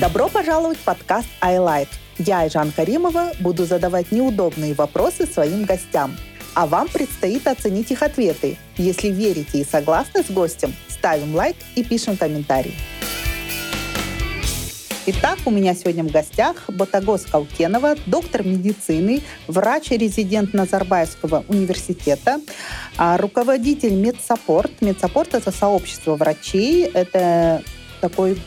Добро пожаловать в подкаст iLife. Я, Айжан Каримова, буду задавать неудобные вопросы своим гостям. А вам предстоит оценить их ответы. Если верите и согласны с гостем, ставим лайк и пишем комментарий. Итак, у меня сегодня в гостях Ботагоз Каукенова, доктор медицины, врач-резидент Назарбаевского университета, а, руководитель Медсаппорт. Медсаппорт — это сообщество врачей, это такой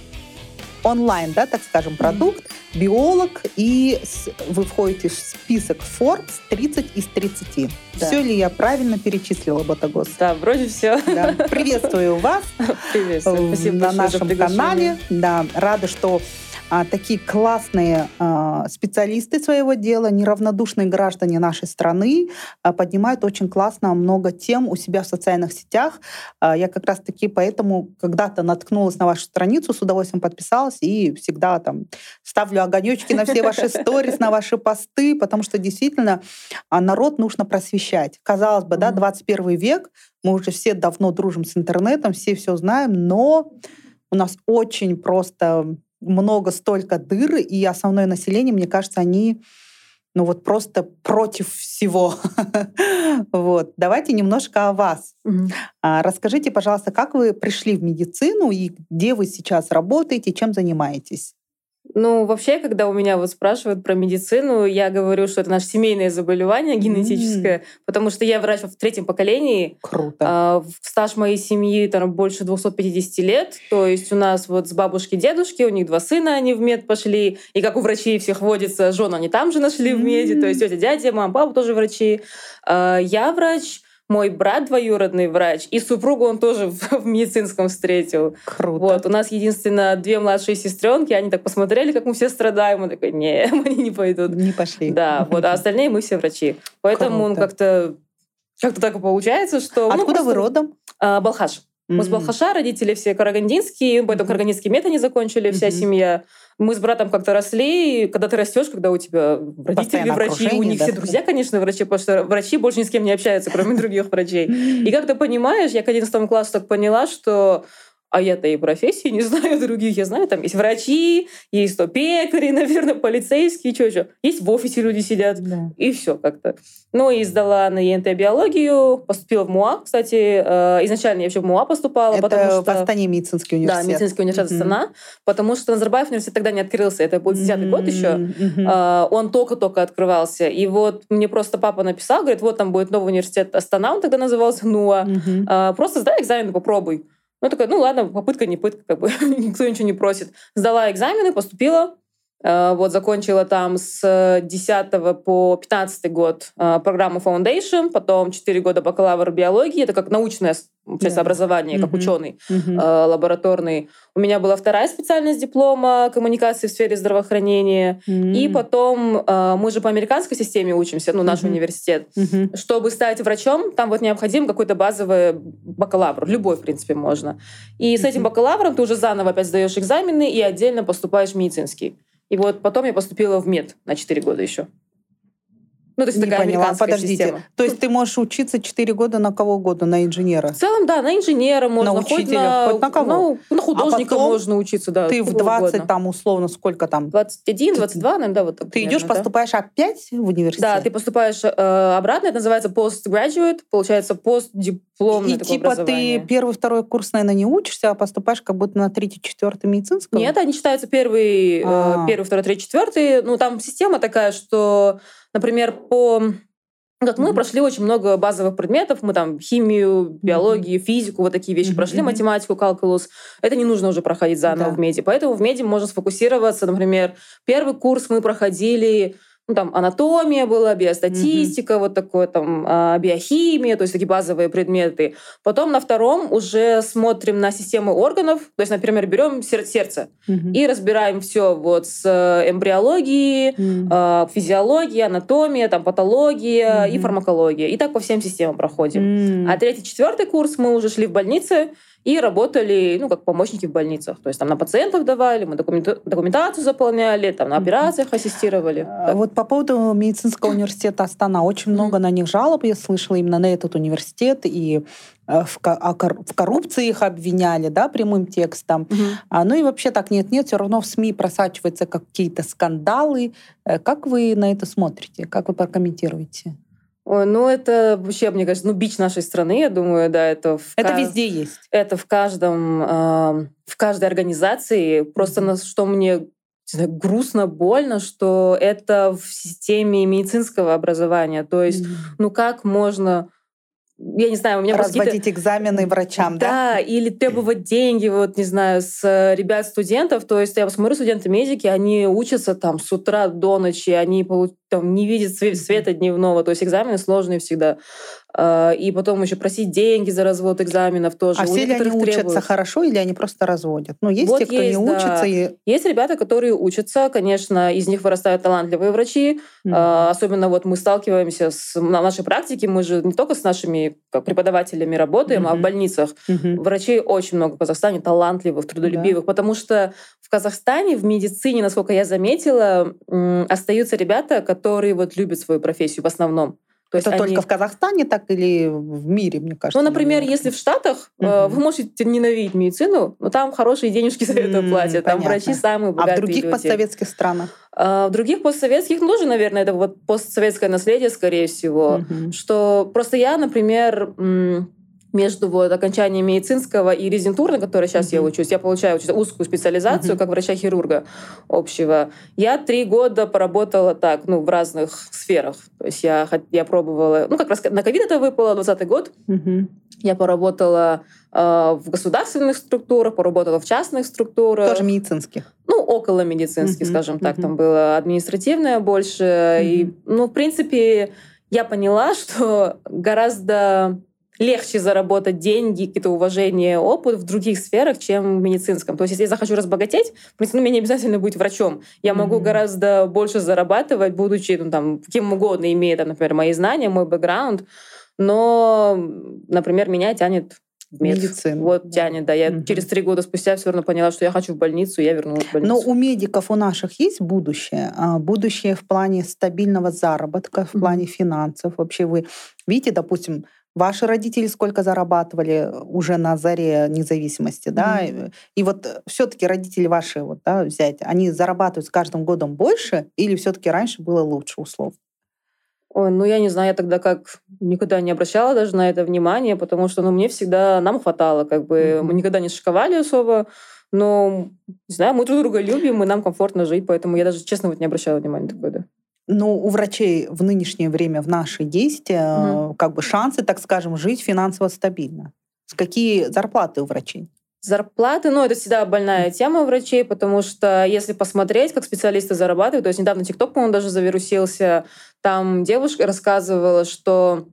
онлайн, да, так скажем, продукт, биолог, и вы входите в список Forbes 30 из 30. Да. Все ли я правильно перечислила, Ботагос? Да, вроде все. Да. Приветствую вас. Приветствую. Спасибо на нашем канале. Да, рада, что а, такие классные а, специалисты своего дела, неравнодушные граждане нашей страны а, поднимают очень классно много тем у себя в социальных сетях. А, я как раз-таки поэтому когда-то наткнулась на вашу страницу, с удовольствием подписалась и всегда там ставлю огонечки на все ваши сторис, на ваши посты, потому что действительно а, народ нужно просвещать. Казалось бы, да, 21 век, мы уже все давно дружим с интернетом, все все знаем, но у нас очень просто много столько дыр, и основное население, мне кажется, они ну вот просто против всего. вот. Давайте немножко о вас. Mm-hmm. Расскажите, пожалуйста, как вы пришли в медицину и где вы сейчас работаете, чем занимаетесь? Ну, вообще, когда у меня вот спрашивают про медицину, я говорю, что это наше семейное заболевание генетическое, mm. потому что я врач в третьем поколении. Круто. А, стаж моей семьи там больше 250 лет. То есть у нас вот с бабушки дедушки, у них два сына, они в мед пошли. И как у врачей всех водится, жен они там же нашли mm. в меди. То есть тетя, дядя, мама, папа тоже врачи. А, я врач мой брат двоюродный врач, и супругу он тоже в, в медицинском встретил. Круто. Вот, у нас единственно две младшие сестренки, они так посмотрели, как мы все страдаем, мы такой, не, они не пойдут. Не пошли. Да, вот, а остальные мы все врачи. Поэтому Круто. он как-то как-то так и получается, что... Ну, Откуда ну, просто... вы родом? А, Балхаш. Мы mm-hmm. с Балхаша, родители все карагандинские, поэтому карагандинский мед они закончили, вся mm-hmm. семья. Мы с братом как-то росли, и когда ты растешь, когда у тебя родители врачи, у них да, все друзья, конечно, врачи, потому что врачи больше ни с кем не общаются, кроме других врачей. И как ты понимаешь, я к 11 классу так поняла, что а я-то и профессии не знаю других. Я знаю, там есть врачи, есть то пекари, наверное, полицейские, что еще. Есть в офисе люди сидят. Да. И все как-то. Ну и сдала на ЕНТ биологию, поступила в МУА, кстати. Э, изначально я еще в МУА поступала. Это потому что... в Астане медицинский университет. Да, медицинский университет mm-hmm. Астана. Потому что Назарбаев университет тогда не открылся. Это был 10 mm-hmm. год еще. Mm-hmm. Он только-только открывался. И вот мне просто папа написал, говорит, вот там будет новый университет Астана, он тогда назывался НУА. Mm-hmm. Просто сдай экзамен, попробуй. Ну, такая, ну ладно, попытка не пытка, как бы никто ничего не просит. Сдала экзамены, поступила, вот, закончила там с 10 по 15 год э, программу Foundation, потом 4 года бакалавр биологии, это как научное часть yeah. образования, как mm-hmm. ученый mm-hmm. Э, лабораторный. У меня была вторая специальность диплома коммуникации в сфере здравоохранения. Mm-hmm. И потом э, мы же по американской системе учимся, ну, наш mm-hmm. университет. Mm-hmm. Чтобы стать врачом, там вот необходим какой-то базовый бакалавр. Любой, в принципе, можно. И mm-hmm. с этим бакалавром ты уже заново опять сдаешь экзамены и отдельно поступаешь в медицинский. И вот потом я поступила в мед на 4 года еще. Ну, то есть не такая поняла. Подождите. Система. То есть ты можешь учиться 4 года на кого года? На инженера? В целом, да, на инженера можно. На учителя? На, хоть на кого? Ну, на художника а можно учиться, да. Ты в 20 угодно. там условно сколько там? 21, 22, наверное, да, вот так. Ты примерно, идешь, да? поступаешь опять в университет? Да, ты поступаешь э, обратно, это называется postgraduate, получается постдипломное И типа ты первый, второй курс, наверное, не учишься, а поступаешь как будто на третий, четвертый медицинский? Нет, они считаются первый, э, первый, второй, третий, четвертый. Ну, там система такая, что, например, по как мы mm-hmm. прошли очень много базовых предметов, мы там химию, биологию, mm-hmm. физику, вот такие вещи mm-hmm. прошли, математику, калкулус. Это не нужно уже проходить заново да. в меди. Поэтому в меди можно сфокусироваться, например, первый курс мы проходили ну, там анатомия была, биостатистика, mm-hmm. вот такое там а, биохимия, то есть такие базовые предметы. Потом на втором уже смотрим на систему органов, то есть, например, берем сер- сердце mm-hmm. и разбираем все вот с э, эмбриологии, mm-hmm. физиологии, анатомия, там патология mm-hmm. и фармакология. И так по всем системам проходим. Mm-hmm. А третий, четвертый курс мы уже шли в больнице, и работали, ну, как помощники в больницах. То есть там на пациентов давали, мы документацию заполняли, там на операциях ассистировали. А вот по поводу медицинского университета Астана, очень много на них жалоб я слышала именно на этот университет, и э, в, в коррупции их обвиняли, да, прямым текстом. Угу. А, ну и вообще так нет-нет, все равно в СМИ просачиваются какие-то скандалы. Э, как вы на это смотрите? Как вы прокомментируете? Ой, ну это вообще, мне кажется, ну бич нашей страны, я думаю, да, это в это ка- везде есть. Это в каждом, э, в каждой организации. Просто на что мне грустно, больно, что это в системе медицинского образования. То есть, mm-hmm. ну как можно я не знаю, у меня Разводить экзамены врачам, да? Да, или требовать деньги, вот, не знаю, с ребят-студентов. То есть я посмотрю, студенты-медики, они учатся там с утра до ночи, они там, не видят света дневного. То есть экзамены сложные всегда. А, и потом еще просить деньги за развод экзаменов тоже. А все ли они учатся требуют. хорошо или они просто разводят? Ну, есть вот те, кто есть, не да. учится. И... Есть ребята, которые учатся, конечно, из них вырастают талантливые врачи. Mm-hmm. особенно вот мы сталкиваемся с на нашей практике, мы же не только с нашими как, преподавателями работаем, mm-hmm. а в больницах. Mm-hmm. Врачей очень много в Казахстане, талантливых, трудолюбивых, да. потому что в Казахстане, в медицине, насколько я заметила, остаются ребята, которые вот любят свою профессию в основном. То есть это они... только в Казахстане так или в мире, мне кажется? Ну, например, наверное. если в Штатах uh вы можете ненавидеть медицину, но там хорошие денежки за это mm платят, там врачи самые богатые А в других люди. постсоветских странах? А в других постсоветских ну, тоже, наверное, это вот постсоветское наследие, скорее всего, uh что просто я, например, между вот окончанием медицинского и резидентуры, на которой сейчас mm-hmm. я учусь, я получаю учусь, узкую специализацию mm-hmm. как врача-хирурга общего. Я три года поработала так, ну, в разных сферах. То есть я, я пробовала, ну, как раз на ковид это выпало, 20 год. Mm-hmm. Я поработала э, в государственных структурах, поработала в частных структурах. Тоже медицинских? Ну, около медицинских, mm-hmm. скажем так. Mm-hmm. Там было административное больше. Mm-hmm. И, ну, в принципе, я поняла, что гораздо легче заработать деньги, какие-то уважение, опыт в других сферах, чем в медицинском. То есть, если я захочу разбогатеть, ну, мне не обязательно быть врачом. Я могу mm-hmm. гораздо больше зарабатывать, будучи ну, там, кем угодно, имея, там, например, мои знания, мой бэкграунд. Но, например, меня тянет в мед. Медицину. Вот тянет, да. Я угу. через три года спустя все равно поняла, что я хочу в больницу, я вернулась в больницу. Но у медиков у наших есть будущее? А, будущее в плане стабильного заработка, в плане финансов. Вообще вы видите, допустим, Ваши родители сколько зарабатывали уже на заре независимости, mm-hmm. да? И вот все-таки родители ваши, вот, да, взять, они зарабатывают с каждым годом больше или все-таки раньше было лучше услов? Ой, ну я не знаю, я тогда как никогда не обращала даже на это внимание, потому что ну, мне всегда нам хватало, как бы mm-hmm. мы никогда не шиковали особо, но не знаю, мы друг друга любим, и нам комфортно жить, поэтому я даже честно вот не обращала внимания такое, да. Ну, у врачей в нынешнее время, в наше есть угу. как бы шансы, так скажем, жить финансово стабильно. Какие зарплаты у врачей? Зарплаты, ну, это всегда больная тема у врачей, потому что если посмотреть, как специалисты зарабатывают, то есть недавно ТикТок, по-моему, даже завирусился, там девушка рассказывала, что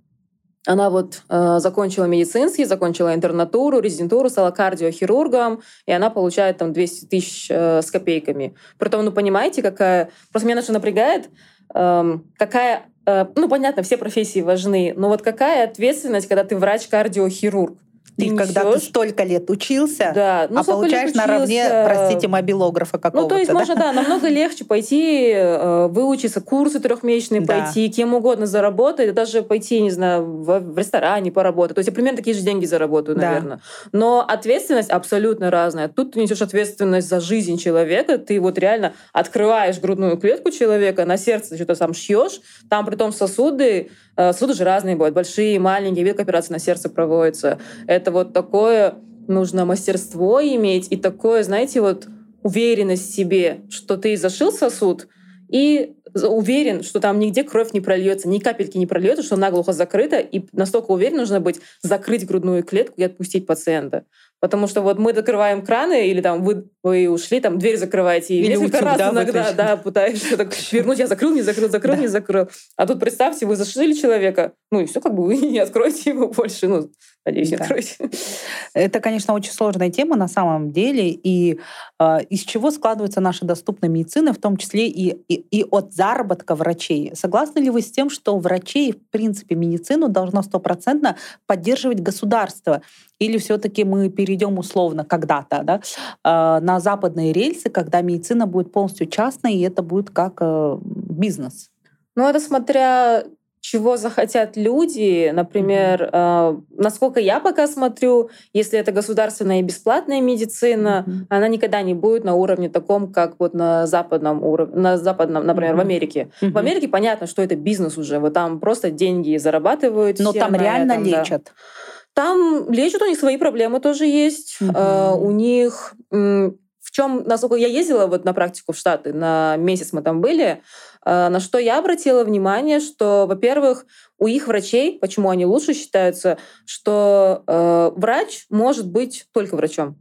она вот э, закончила медицинский, закончила интернатуру, резидентуру, стала кардиохирургом, и она получает там 200 тысяч э, с копейками. Притом, ну, понимаете, какая... Просто меня даже напрягает, какая э, ну, понятно, все профессии важны, но вот какая ответственность, когда ты врач-кардиохирург? Ты когда ты столько лет учился, да. ну, а получаешь наравне, простите, мобилографа какого-то. Ну, то есть да? можно, да, намного легче пойти, э, выучиться, курсы трехмесячные да. пойти, кем угодно заработать, даже пойти, не знаю, в, в ресторане поработать. То есть я примерно такие же деньги заработаю, да. наверное. Но ответственность абсолютно разная. Тут ты несешь ответственность за жизнь человека, ты вот реально открываешь грудную клетку человека, на сердце что-то сам шьешь, там при том Э, суды же разные бывают, большие, маленькие, вид операции на сердце проводится. Это вот такое нужно мастерство иметь и такое, знаете, вот уверенность в себе, что ты зашил сосуд и уверен, что там нигде кровь не прольется, ни капельки не прольется, что наглухо закрыто, и настолько уверен нужно быть закрыть грудную клетку и отпустить пациента. Потому что вот мы закрываем краны, или там вы, вы ушли, там дверь закрываете, и или несколько утюг, раз да, иногда да, пытаешься так вернуть, я закрыл, не закрыл, закрыл, не закрыл. А тут представьте, вы зашили человека, ну и все, как бы вы не откроете его больше. Ну, Надеюсь, да. откроете. Это, конечно, очень сложная тема на самом деле. И э, из чего складывается наша доступная медицина, в том числе и, и, и от заработка врачей. Согласны ли вы с тем, что врачей, в принципе, медицину должно стопроцентно поддерживать государство? Или все-таки мы перейдем условно когда-то да, э, на западные рельсы, когда медицина будет полностью частной, и это будет как э, бизнес? Ну, это смотря чего захотят люди, например, mm-hmm. э, насколько я пока смотрю, если это государственная и бесплатная медицина, mm-hmm. она никогда не будет на уровне таком, как вот на западном уровне, на западном, например, mm-hmm. в Америке. Mm-hmm. В Америке понятно, что это бизнес уже, вот там просто деньги зарабатывают. Но там реально этом, лечат. Да. Там лечат, у них свои проблемы тоже есть. Mm-hmm. Э, у них в чем, насколько я ездила вот на практику в Штаты, на месяц мы там были, на что я обратила внимание, что, во-первых, у их врачей, почему они лучше считаются, что э, врач может быть только врачом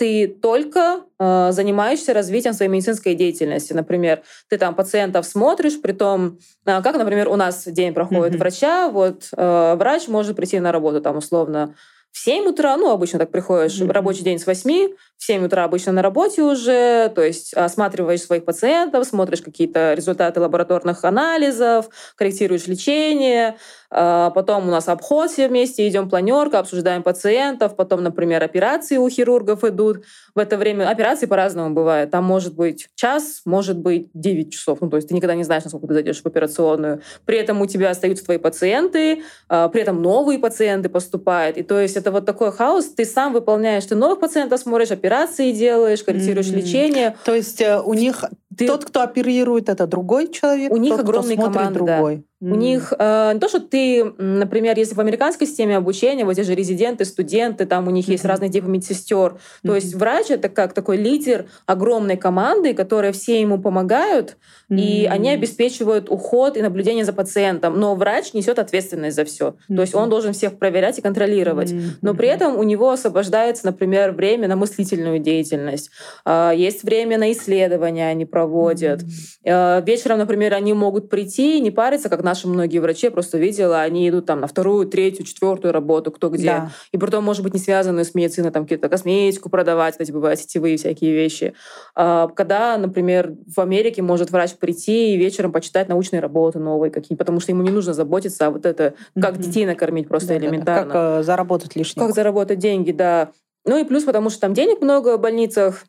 ты только э, занимаешься развитием своей медицинской деятельности. Например, ты там пациентов смотришь, при том, э, как, например, у нас день проходит mm-hmm. врача, вот э, врач может прийти на работу там условно в 7 утра, ну, обычно так приходишь, mm-hmm. рабочий день с 8, в 7 утра обычно на работе уже, то есть осматриваешь своих пациентов, смотришь какие-то результаты лабораторных анализов, корректируешь лечение, а, потом у нас обход все вместе, идем планерка, обсуждаем пациентов, потом, например, операции у хирургов идут. В это время операции по-разному бывают. Там может быть час, может быть 9 часов. Ну, то есть ты никогда не знаешь, насколько ты зайдешь в операционную. При этом у тебя остаются твои пациенты, а, при этом новые пациенты поступают. И то есть это вот такой хаос. Ты сам выполняешь, ты новых пациентов смотришь, операции делаешь, корректируешь mm-hmm. лечение. То есть э, у них ты... тот, кто оперирует, это другой человек, у них тот, огромный кто смотрит, команда. другой. У них э, не то, что ты, например, если в американской системе обучения, вот те же резиденты, студенты, там у них mm-hmm. есть разные типы медсестер. Mm-hmm. То есть врач это как такой лидер огромной команды, которые все ему помогают, mm-hmm. и они обеспечивают уход и наблюдение за пациентом. Но врач несет ответственность за все. Mm-hmm. То есть он должен всех проверять и контролировать. Mm-hmm. Но при этом у него освобождается, например, время на мыслительную деятельность. Э, есть время на исследования они. Mm-hmm. Э, вечером, например, они могут прийти и не париться, как наши многие врачи, я просто видела, они идут там на вторую, третью, четвертую работу, кто где. Да. И потом, может быть, не связанную с медициной, там какие-то косметику продавать, эти бывают сетевые всякие вещи. А, когда, например, в Америке может врач прийти и вечером почитать научные работы новые какие потому что ему не нужно заботиться а вот это, как mm-hmm. детей накормить просто да, элементарно. Да, как э, заработать лишнее. Как заработать деньги, да. Ну и плюс, потому что там денег много в больницах,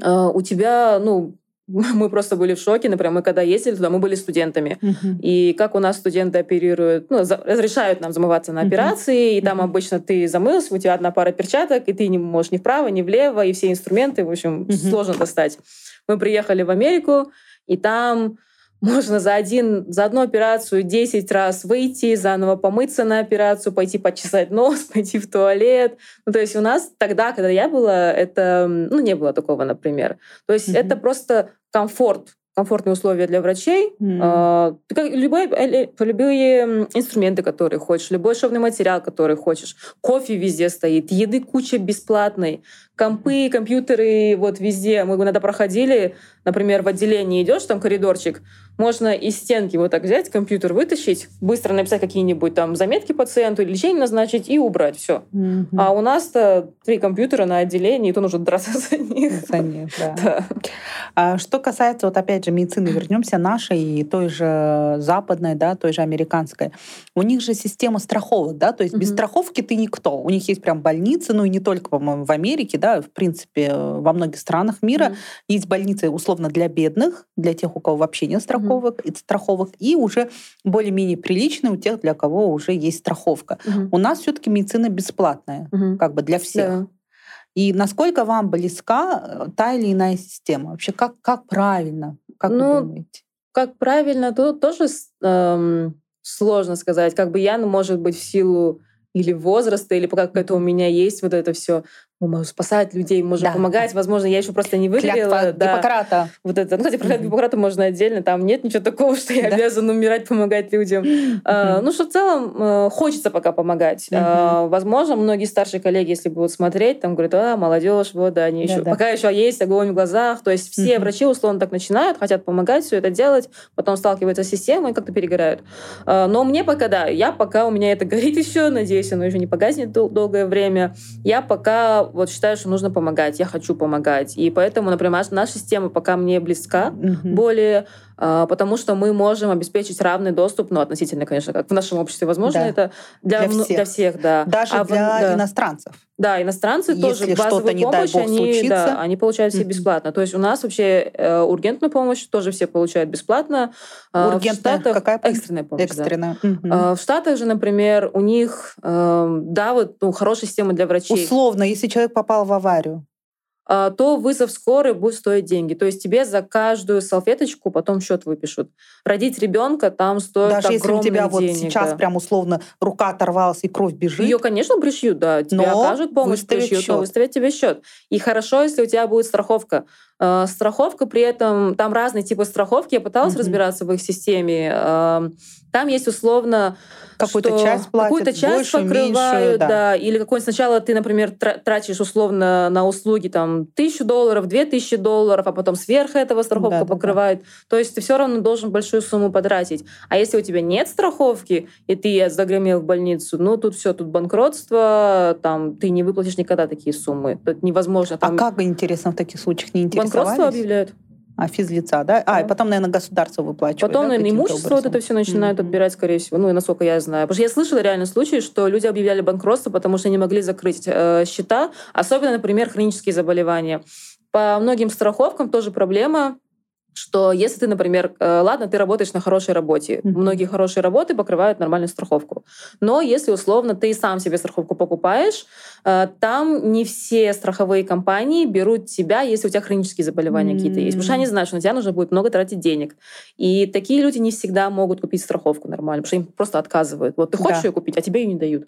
Uh, у тебя, ну, мы просто были в шоке. Например, мы когда ездили туда, мы были студентами. Uh-huh. И как у нас студенты оперируют, ну, за, разрешают нам замываться на операции, uh-huh. и там uh-huh. обычно ты замылся, у тебя одна пара перчаток, и ты не можешь ни вправо, ни влево, и все инструменты, в общем, uh-huh. сложно достать. Мы приехали в Америку, и там можно за, один, за одну операцию 10 раз выйти, заново помыться на операцию, пойти почесать нос, пойти в туалет. Ну, то есть у нас тогда, когда я была, это, ну, не было такого, например. То есть mm-hmm. это просто комфорт комфортные условия для врачей. Mm. Э, любые инструменты, которые хочешь, любой шовный материал, который хочешь. Кофе везде стоит, еды куча бесплатной компы, компьютеры вот везде. Мы иногда проходили, например, в отделении идешь, там коридорчик, можно из стенки вот так взять, компьютер вытащить, быстро написать какие-нибудь там заметки пациенту, лечение назначить и убрать. Все. Mm-hmm. А у нас-то три компьютера на отделении, и то нужно драться за них. За них, да. да. А что касается, вот опять же, медицины, вернемся нашей и той же западной, да, той же американской. У них же система страховок, да, то есть mm-hmm. без страховки ты никто. У них есть прям больницы, ну и не только, по-моему, в Америке, да, в принципе, во многих странах мира mm-hmm. есть больницы условно для бедных, для тех, у кого вообще нет страховок, mm-hmm. страховок, и уже более-менее приличные у тех, для кого уже есть страховка. Mm-hmm. У нас все-таки медицина бесплатная, mm-hmm. как бы для всех. Yeah. И насколько вам близка э, та или иная система? Вообще, как, как правильно? Как ну, вы думаете? Как правильно, тут тоже эм, сложно сказать. Как бы я, ну, может быть, в силу или возраста, или пока какое-то у меня есть вот это все мы можем спасать людей, можем да. помогать. Возможно, я еще просто не выверила. да. Гиппократа. Вот это. Ну, кстати, про mm-hmm. Гиппократа можно отдельно. Там нет ничего такого, что я да. обязан умирать, помогать людям. А, ну, что в целом э, хочется пока помогать. А, возможно, многие старшие коллеги, если будут смотреть, там говорят, а, молодежь, вот, да, они еще... Да. Пока еще есть огонь в глазах. То есть все врачи, условно, так начинают, хотят помогать, все это делать, потом сталкиваются с системой и как-то перегорают. А, но мне пока, да, я пока, у меня это горит еще, надеюсь, оно еще не погаснет дол- долгое время. Я пока вот считаю, что нужно помогать, я хочу помогать. И поэтому, например, наша система пока мне близка, mm-hmm. более потому что мы можем обеспечить равный доступ, ну, относительно, конечно, как в нашем обществе возможно да. это для, для, всех. для всех, да. Даже а для да. иностранцев. Да, иностранцы Если тоже базовую не помощь, бог, они, да, они получают все бесплатно. То есть у нас вообще э, ургентную помощь тоже все получают бесплатно. А Ургентная в Штатах, какая помощь? Экстренная помощь, Экстренная. Да. Угу. В Штатах же, например, у них, э, да, вот ну, хорошая система для врачей. Условно, если человек попал в аварию, а, то вызов скорой будет стоить деньги. То есть тебе за каждую салфеточку потом счет выпишут. Родить ребенка там стоит Даже если у тебя денег, вот сейчас да. прям условно рука оторвалась и кровь бежит. Ее, конечно, пришьют, да. Тебе но окажут помощь, пришьют, но выставят тебе счет. И хорошо, если у тебя будет страховка. Э, страховка при этом, там разные типы страховки. Я пыталась mm-hmm. разбираться в их системе. Э, там есть условно какую-то часть платят, какую-то часть больше, покрывают, меньше, да. да. Или какой сначала ты, например, тратишь условно на услуги там тысячу долларов, две тысячи долларов, а потом сверх этого страховка да, покрывает. Да, да. То есть ты все равно должен большую сумму потратить. А если у тебя нет страховки и ты загремел в больницу, ну тут все, тут банкротство, там ты не выплатишь никогда такие суммы. Это невозможно. Там... А как интересно в таких случаях не интересовались? Банкротство объявляют. А, физлица, да? А, и потом, наверное, государство выплачивает. Потом, да, наверное, имущество вот это все начинают mm-hmm. отбирать, скорее всего. Ну, и насколько я знаю. Потому что я слышала реально случаи, что люди объявляли банкротство, потому что не могли закрыть э, счета. Особенно, например, хронические заболевания. По многим страховкам тоже проблема что если ты, например, э, ладно, ты работаешь на хорошей работе, mm-hmm. многие хорошие работы покрывают нормальную страховку, но если условно ты сам себе страховку покупаешь, э, там не все страховые компании берут тебя, если у тебя хронические заболевания mm-hmm. какие-то есть, потому что они знают, что на тебя нужно будет много тратить денег, и такие люди не всегда могут купить страховку нормально, потому что им просто отказывают. Вот ты хочешь да. ее купить, а тебе ее не дают.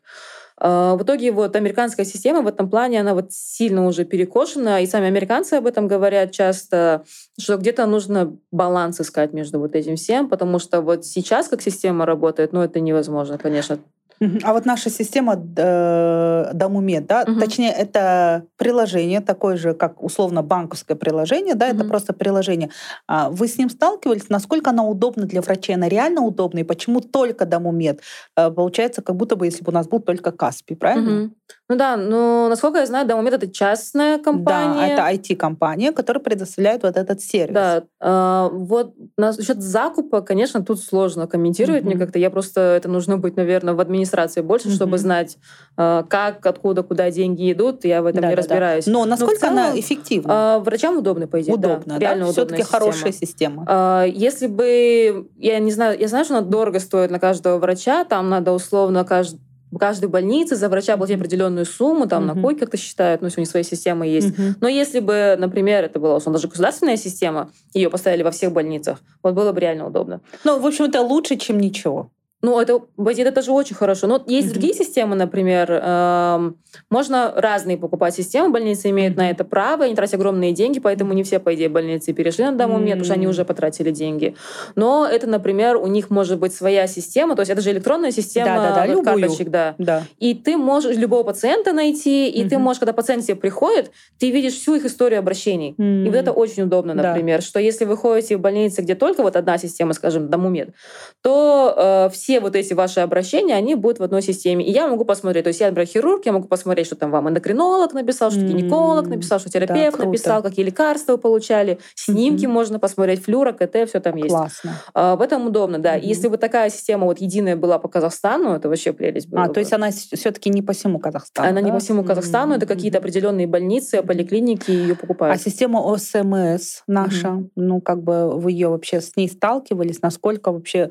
А, в итоге вот американская система в этом плане, она вот сильно уже перекошена, и сами американцы об этом говорят часто, что где-то нужно баланс искать между вот этим всем, потому что вот сейчас как система работает, ну это невозможно, конечно. А вот наша система э, Домумед, да, угу. точнее, это приложение, такое же, как условно банковское приложение, да, угу. это просто приложение. А вы с ним сталкивались? Насколько оно удобно для врачей? Она реально удобна? И почему только Домумед? Э, получается, как будто бы, если бы у нас был только Каспи, правильно? Угу. Ну да, но насколько я знаю, Домумед — это частная компания. Да, это IT-компания, которая предоставляет вот этот сервис. Да, э, вот насчет закупа, конечно, тут сложно комментировать угу. мне как-то. Я просто, это нужно быть, наверное, в администрации больше, mm-hmm. чтобы знать, э, как, откуда, куда деньги идут. Я в этом да, не да, разбираюсь. Да. Но насколько Но целом, она эффективна? Э, врачам удобно, по идее. Удобно, да? Реально да? Все-таки хорошая система. Э, если бы... Я не знаю, я знаю, что она дорого стоит на каждого врача. Там надо условно каждый в каждой больнице за врача платить определенную сумму, там uh-huh. на койках как-то считают, ну, если у них своя система есть. Uh-huh. Но если бы, например, это была условно, даже государственная система, ее поставили во всех больницах, вот было бы реально удобно. Ну, в общем, это лучше, чем ничего. Ну, это, это тоже очень хорошо. Но есть mm-hmm. другие системы, например, э, можно разные покупать системы, больницы имеют на это право, они тратят огромные деньги, поэтому не все, по идее, больницы перешли на момент, mm-hmm. потому что они уже потратили деньги. Но это, например, у них может быть своя система, то есть это же электронная система да, да, да, карточек, да. да. И ты можешь любого пациента найти, и mm-hmm. ты можешь, когда пациент тебе приходит, ты видишь всю их историю обращений. Mm-hmm. И вот это очень удобно, например, да. что если вы ходите в больнице, где только вот одна система, скажем, Домумед, то э, все все вот эти ваши обращения, они будут в одной системе. И я могу посмотреть, то есть я, например, хирург, я могу посмотреть, что там вам эндокринолог написал, что гинеколог написал, что терапевт да, написал, какие лекарства вы получали, снимки mm-hmm. можно посмотреть, флюра, КТ, все там есть. Классно. А, в этом удобно, да. Mm-hmm. И если бы такая система вот единая была по Казахстану, это вообще прелесть была. А, бы. то есть она все-таки не по всему Казахстану, Она да? не по всему Казахстану, mm-hmm. это какие-то определенные больницы, поликлиники ее покупают. А система ОСМС наша, mm-hmm. ну, как бы вы ее вообще с ней сталкивались, насколько вообще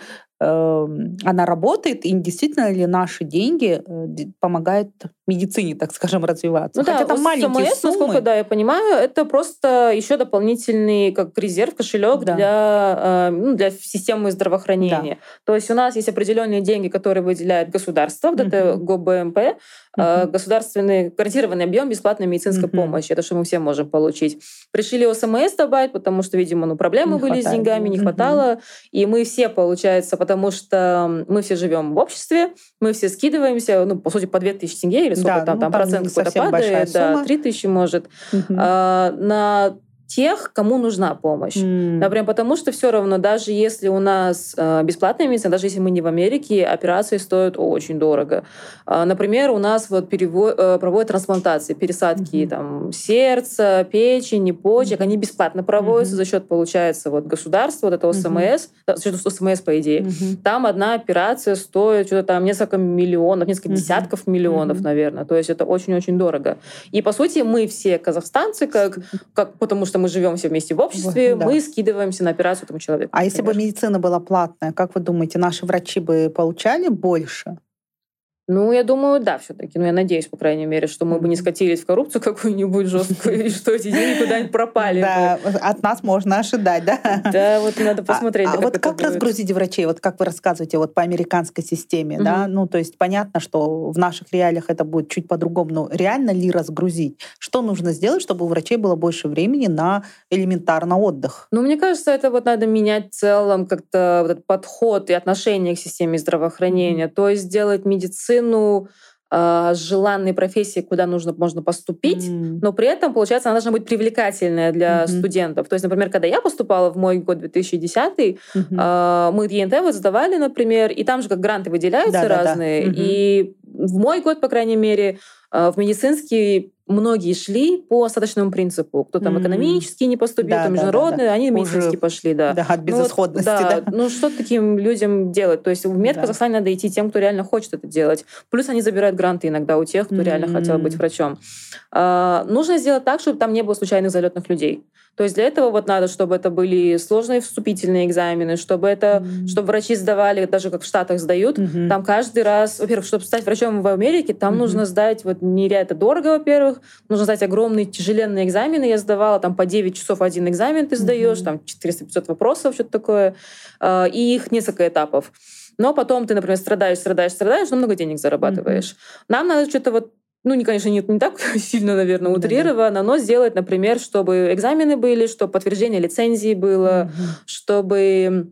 она работает, и действительно ли наши деньги э, помогают медицине, так скажем, развиваться. Ну Хотя да, там маленькие СМС, суммы. насколько да, я понимаю, это просто еще дополнительный как резерв, кошелек да. для, э, ну, для системы здравоохранения. Да. То есть у нас есть определенные деньги, которые выделяет государство, вот это ГОБМП, Uh-huh. государственный гарантированный объем бесплатной медицинской uh-huh. помощи. Это что мы все можем получить. Решили ОСМС добавить, потому что, видимо, ну, проблемы не были хватает. с деньгами, не uh-huh. хватало. И мы все, получается, потому что мы все живем в обществе, мы все скидываемся, ну, по сути, по 2000 тенге или сколько да, там, ну, там, там процент какой-то падает, да, 3000 может, uh-huh. а, на тех, кому нужна помощь. Mm. Например, потому что все равно, даже если у нас э, бесплатная медицина, даже если мы не в Америке, операции стоят очень дорого. Э, например, у нас вот перево- э, проводят трансплантации, пересадки mm-hmm. там, сердца, печени, почек, mm-hmm. они бесплатно проводятся mm-hmm. за счет, получается, вот, государства, вот этого mm-hmm. СМС, за счет СМС, по идее. Mm-hmm. Там одна операция стоит что-то там несколько миллионов, несколько mm-hmm. десятков миллионов, mm-hmm. наверное. То есть это очень-очень дорого. И, по сути, мы все казахстанцы, как, как, потому что мы живем все вместе в обществе, да. мы скидываемся на операцию этому человеку. А если бы медицина была платная, как вы думаете, наши врачи бы получали больше? Ну, я думаю, да, все-таки. Ну, я надеюсь, по крайней мере, что мы бы не скатились в коррупцию какую-нибудь жесткую, и что эти деньги куда-нибудь пропали. Да, от нас можно ожидать, да? Да, вот надо а, посмотреть. А вот как разгрузить врачей? Вот как вы рассказываете вот по американской системе, да? Ну, то есть понятно, что в наших реалиях это будет чуть по-другому, но реально ли разгрузить? Что нужно сделать, чтобы у врачей было больше времени на элементарно отдых? Ну, мне кажется, это вот надо менять в целом как-то этот подход и отношение к системе здравоохранения. То есть сделать медицину медицину, а, желанной профессии, куда нужно, можно поступить, mm. но при этом, получается, она должна быть привлекательная для mm-hmm. студентов. То есть, например, когда я поступала в мой год 2010, mm-hmm. мы ЕНТ вот сдавали, например, и там же как гранты выделяются да, разные, да, да. Mm-hmm. и в мой год, по крайней мере, а, в медицинский многие шли по остаточному принципу. Кто там mm-hmm. экономический не поступил, да, там международный, да, да. они в медицинский пошли, да. Да, от безысходности. Ну, вот, да, да. Ну что таким людям делать? То есть в мед да. Казахстане надо идти тем, кто реально хочет это делать. Плюс они забирают гранты иногда у тех, кто mm-hmm. реально хотел быть врачом. А, нужно сделать так, чтобы там не было случайных залетных людей. То есть для этого вот надо, чтобы это были сложные вступительные экзамены, чтобы это, mm-hmm. чтобы врачи сдавали, даже как в Штатах сдают, mm-hmm. там каждый раз, во-первых, чтобы стать врачом в Америке, там mm-hmm. нужно сдать вот нереально дорого, во-первых, нужно сдать огромные тяжеленные экзамены. Я сдавала там по 9 часов один экзамен ты сдаешь, mm-hmm. там 400-500 вопросов, что-то такое, а, и их несколько этапов. Но потом ты, например, страдаешь, страдаешь, страдаешь, но много денег зарабатываешь. Mm-hmm. Нам надо что-то вот ну, не, конечно, не, не так сильно, наверное, утрировано, но сделать, например, чтобы экзамены были, чтобы подтверждение лицензии было, чтобы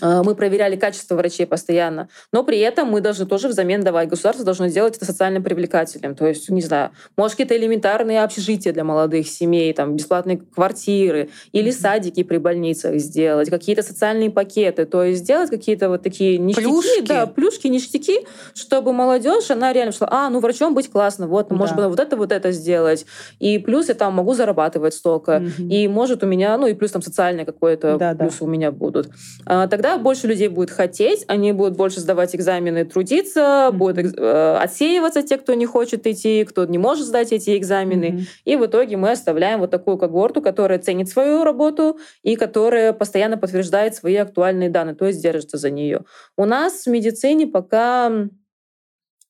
мы проверяли качество врачей постоянно, но при этом мы должны тоже взамен давать. Государство должно сделать это социально привлекательным. То есть, не знаю, может, какие-то элементарные общежития для молодых семей, там, бесплатные квартиры или садики при больницах сделать, какие-то социальные пакеты. То есть сделать какие-то вот такие ништяки. Плюшки. Да, плюшки, ништяки, чтобы молодежь, она реально шла, а, ну, врачом быть классно, вот, да. может быть, вот это, вот это сделать. И плюс я там могу зарабатывать столько. Угу. И может у меня, ну, и плюс там социальное какое-то да, плюс да. у меня будут. А, тогда больше людей будет хотеть, они будут больше сдавать экзамены, трудиться, mm-hmm. будут э, отсеиваться те, кто не хочет идти, кто не может сдать эти экзамены. Mm-hmm. И в итоге мы оставляем вот такую когорту, которая ценит свою работу и которая постоянно подтверждает свои актуальные данные, то есть держится за нее. У нас в медицине пока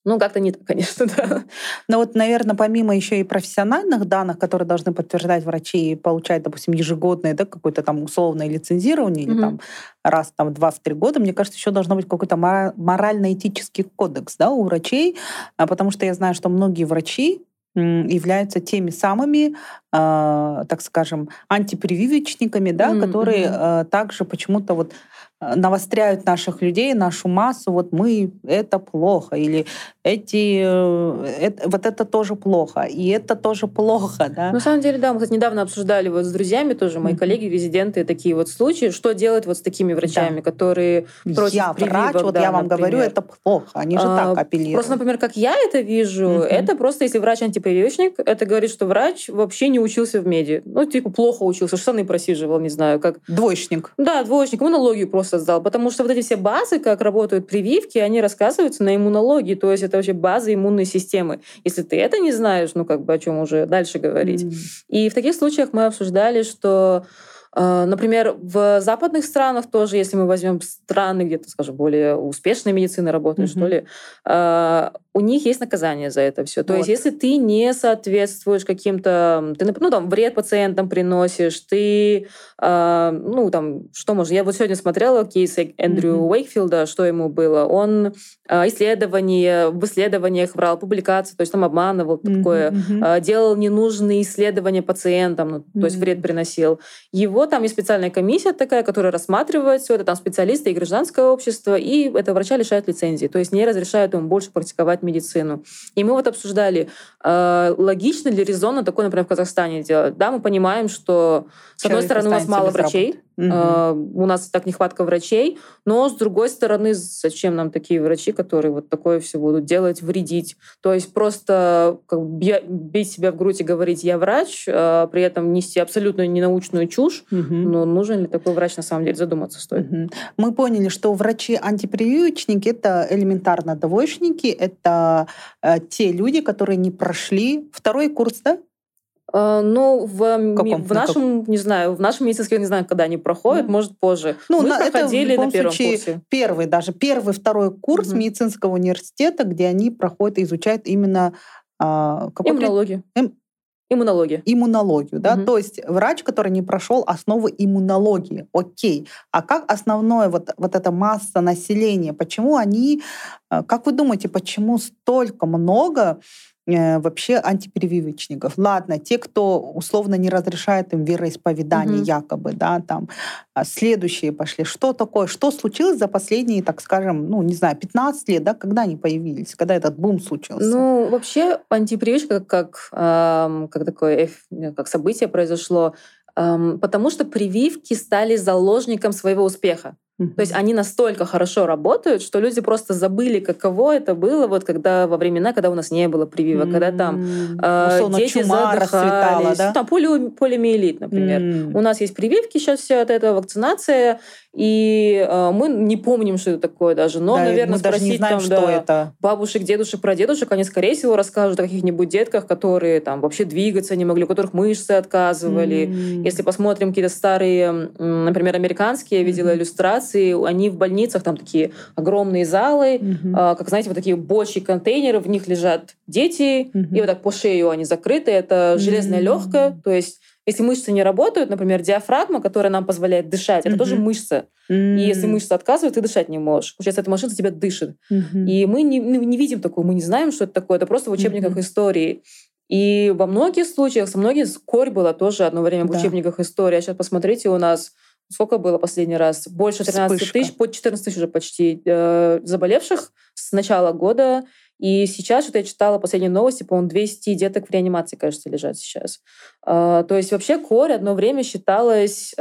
ну, как-то не так, конечно, да. Но вот, наверное, помимо еще и профессиональных данных, которые должны подтверждать врачи и получать, допустим, ежегодное, да, какое-то там условное лицензирование mm-hmm. или там раз там два в три года, мне кажется, еще должно быть какой-то морально-этический кодекс, да, у врачей, а потому что я знаю, что многие врачи являются теми самыми, э, так скажем, антипрививочниками, да, mm-hmm. которые э, также почему-то вот навостряют наших людей, нашу массу, вот мы, это плохо, или эти, э, это, вот это тоже плохо, и это тоже плохо, да. На самом деле, да, мы, кстати, недавно обсуждали вот с друзьями тоже, мои mm-hmm. коллеги, резиденты, такие вот случаи, что делать вот с такими врачами, да. которые против Я врач, вот да, я вам например. говорю, это плохо, они же а, так апеллируют. Просто, например, как я это вижу, mm-hmm. это просто, если врач антипрививочник, это говорит, что врач вообще не учился в меди, ну, типа, плохо учился, штаны просиживал, не знаю, как... Двоечник. Да, двоечник, иммунологию просто создал, потому что вот эти все базы, как работают прививки, они рассказываются на иммунологии, то есть это вообще база иммунной системы. Если ты это не знаешь, ну как бы о чем уже дальше говорить. Mm. И в таких случаях мы обсуждали, что Например, в западных странах тоже, если мы возьмем страны, где-то, скажем, более успешная медицина работает, mm-hmm. что ли, а, у них есть наказание за это все. То вот. есть, если ты не соответствуешь каким-то, ты, ну, там, вред пациентам приносишь, ты, э, ну, там, что можно... Я вот сегодня смотрела кейс Эндрю mm-hmm. Уэйкфилда, что ему было. Он э, исследования, в исследованиях врал публикации, то есть там обманывал mm-hmm. такое, э, делал ненужные исследования пациентам, ну, mm-hmm. то есть вред приносил. Его вот там есть специальная комиссия такая, которая рассматривает все это, там специалисты и гражданское общество, и это врача лишают лицензии, то есть не разрешают ему больше практиковать медицину. И мы вот обсуждали, э, логично ли, резонно такое, например, в Казахстане делать. Да, мы понимаем, что, с одной стороны, у нас мало врачей, угу. у нас так нехватка врачей, но, с другой стороны, зачем нам такие врачи, которые вот такое все будут делать, вредить? То есть просто как, бить себя в грудь и говорить «я врач», а при этом нести абсолютно ненаучную чушь, угу. но нужен ли такой врач на самом деле, задуматься стоит. Угу. Мы поняли, что врачи-антипрививочники — это элементарно двоечники, это э, те люди, которые не прошли второй курс, да? Uh, ну, в, Каком? в нашем, не знаю, в нашем медицинском, не знаю, когда они проходят, mm. может, позже. Ну, Мы на, проходили это в на первом случае курсе. Первый, даже первый, второй курс mm-hmm. медицинского университета, где они проходят и изучают именно... А, Иммунологию. Эм... Иммунологию. Иммунологию, да, угу. то есть врач, который не прошел основы иммунологии, окей. А как основное вот, вот эта масса населения, почему они, э, как вы думаете, почему столько много Э, вообще антиперевивочников. Ладно, те, кто условно не разрешает им вероисповедание угу. якобы, да, там а следующие пошли. Что такое? Что случилось за последние, так скажем, ну, не знаю, 15 лет, да, когда они появились, когда этот бум случился? Ну, вообще антипрививочка как, как, как такое как событие произошло, потому что прививки стали заложником своего успеха. То есть они настолько хорошо работают, что люди просто забыли, каково это было, вот когда во времена, когда у нас не было прививок, mm-hmm. когда там э, дети чума задыхались, да? там поли, полимиелит, например. Mm-hmm. У нас есть прививки сейчас все от этого, вакцинация, и э, мы не помним, что это такое даже. Но, да, наверное, спросить даже не знаем, там, что да, это. бабушек, дедушек, прадедушек, они, скорее всего, расскажут о каких-нибудь детках, которые там вообще двигаться не могли, у которых мышцы отказывали. Mm-hmm. Если посмотрим какие-то старые, например, американские, я видела mm-hmm. иллюстрации, они в больницах, там такие огромные залы, mm-hmm. э, как, знаете, вот такие бочки, контейнеры, в них лежат дети, mm-hmm. и вот так по шею они закрыты. Это железная mm-hmm. легкая, то есть если мышцы не работают, например, диафрагма, которая нам позволяет дышать, это mm-hmm. тоже мышца. Mm-hmm. И если мышца отказывает, ты дышать не можешь. Получается, эта машина за тебя дышит. Mm-hmm. И мы не, не видим такого, мы не знаем, что это такое. Это просто в учебниках mm-hmm. истории. И во многих случаях, со многих корь была тоже одно время в да. учебниках истории. А сейчас посмотрите, у нас сколько было последний раз? Больше 13 Вспышка. тысяч, под 14 тысяч уже почти э, заболевших с начала года. И сейчас, что-то я читала последние новости, по-моему, 200 деток в реанимации, кажется, лежат сейчас. А, то есть вообще корь одно время считалась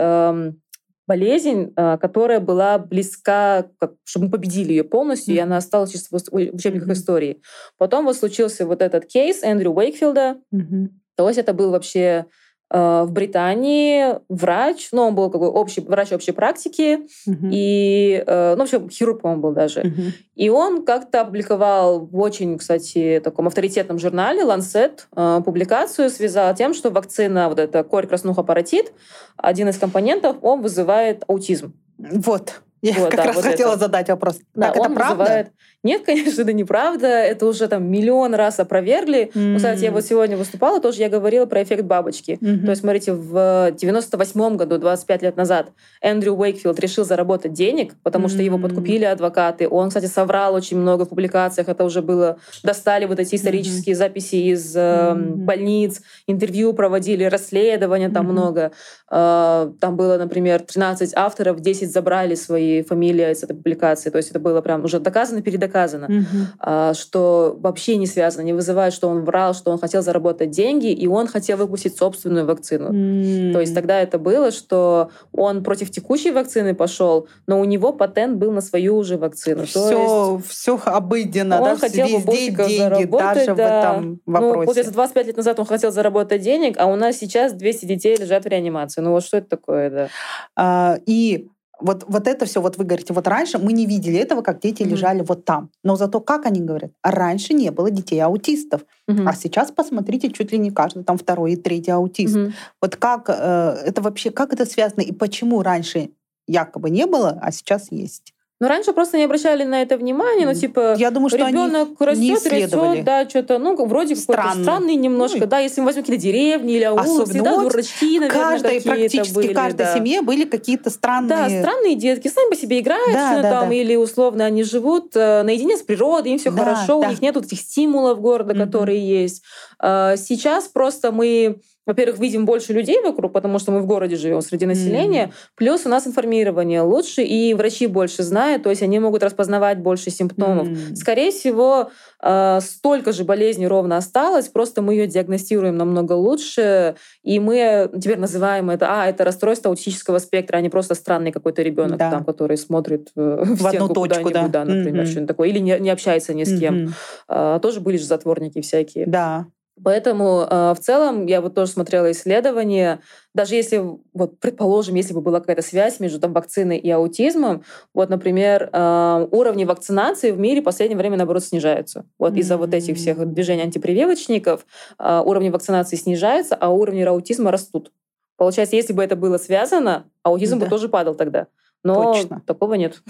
болезнь, а, которая была близка, как, чтобы мы победили ее полностью, mm-hmm. и она осталась чисто в учебниках mm-hmm. истории. Потом вот случился вот этот кейс Эндрю Уэйкфилда. Mm-hmm. То есть это был вообще Э, в Британии врач, ну, он был как бы общий, врач общей практики, uh-huh. и, э, ну, вообще хирург, по-моему, был даже. Uh-huh. И он как-то опубликовал в очень, кстати, таком авторитетном журнале Lancet э, публикацию, связал тем, что вакцина, вот эта корь краснуха паротит, один из компонентов, он вызывает аутизм. Вот. Я вот, как да, раз вот хотела это. задать вопрос. Да, так, это правда? Вызывает... Нет, конечно, это неправда. Это уже там миллион раз опровергли. Mm-hmm. Кстати, я вот сегодня выступала, тоже я говорила про эффект бабочки. Mm-hmm. То есть, смотрите, в 98 году, 25 лет назад, Эндрю Уэйкфилд решил заработать денег, потому mm-hmm. что его подкупили адвокаты. Он, кстати, соврал очень много в публикациях. Это уже было... Достали вот эти исторические mm-hmm. записи из э, mm-hmm. больниц, интервью проводили, расследования там mm-hmm. много. Э, там было, например, 13 авторов, 10 забрали свои фамилия из этой публикации. То есть это было прям уже доказано, передоказано, mm-hmm. что вообще не связано, не вызывает, что он врал, что он хотел заработать деньги, и он хотел выпустить собственную вакцину. Mm-hmm. То есть тогда это было, что он против текущей вакцины пошел, но у него патент был на свою уже вакцину. Все, есть все обыденно, он да, хотел везде деньги, заработать, даже да. в этом ну, вопросе. Ну, получается, 25 лет назад он хотел заработать денег, а у нас сейчас 200 детей лежат в реанимации. Ну вот что это такое, да? А, и вот, вот это все, вот вы говорите, вот раньше мы не видели этого, как дети mm-hmm. лежали вот там. Но зато как они говорят? Раньше не было детей аутистов. Mm-hmm. А сейчас посмотрите, чуть ли не каждый там второй и третий аутист. Mm-hmm. Вот как э, это вообще, как это связано и почему раньше якобы не было, а сейчас есть? Но раньше просто не обращали на это внимания, ну типа я думаю, что ребенок растет, растет, да, что-то, ну вроде какой-то странный немножко, ну, да, если мы возьмем какие-то деревни или аулы, всегда вот дурачки, наверное, каждой, практически были, в каждой да. семье были какие-то странные. Да, странные детки, сами по себе играют, да, да, там, да. или условно они живут э, наедине с природой, им все да, хорошо, да. у них нет этих стимулов города, mm-hmm. которые есть. Э, сейчас просто мы во-первых, видим больше людей вокруг, потому что мы в городе живем среди населения, mm. плюс у нас информирование лучше, и врачи больше знают, то есть они могут распознавать больше симптомов. Mm. Скорее всего, э, столько же болезней ровно осталось, просто мы ее диагностируем намного лучше, и мы теперь называем это, а, это расстройство аутического спектра, а не просто странный какой-то ребенок, да. там, который смотрит в, в одну точку, да, да например, mm-hmm. что-нибудь такое, или не, не общается ни с кем. Mm-hmm. Тоже были же затворники всякие. Да. Поэтому э, в целом я вот тоже смотрела исследования, даже если, вот предположим, если бы была какая-то связь между там, вакциной и аутизмом, вот, например, э, уровни вакцинации в мире в последнее время, наоборот, снижаются. Вот mm-hmm. из-за вот этих всех движений антипрививочников э, уровни вакцинации снижаются, а уровни аутизма растут. Получается, если бы это было связано, аутизм да. бы тоже падал тогда. Но Точно. такого нет.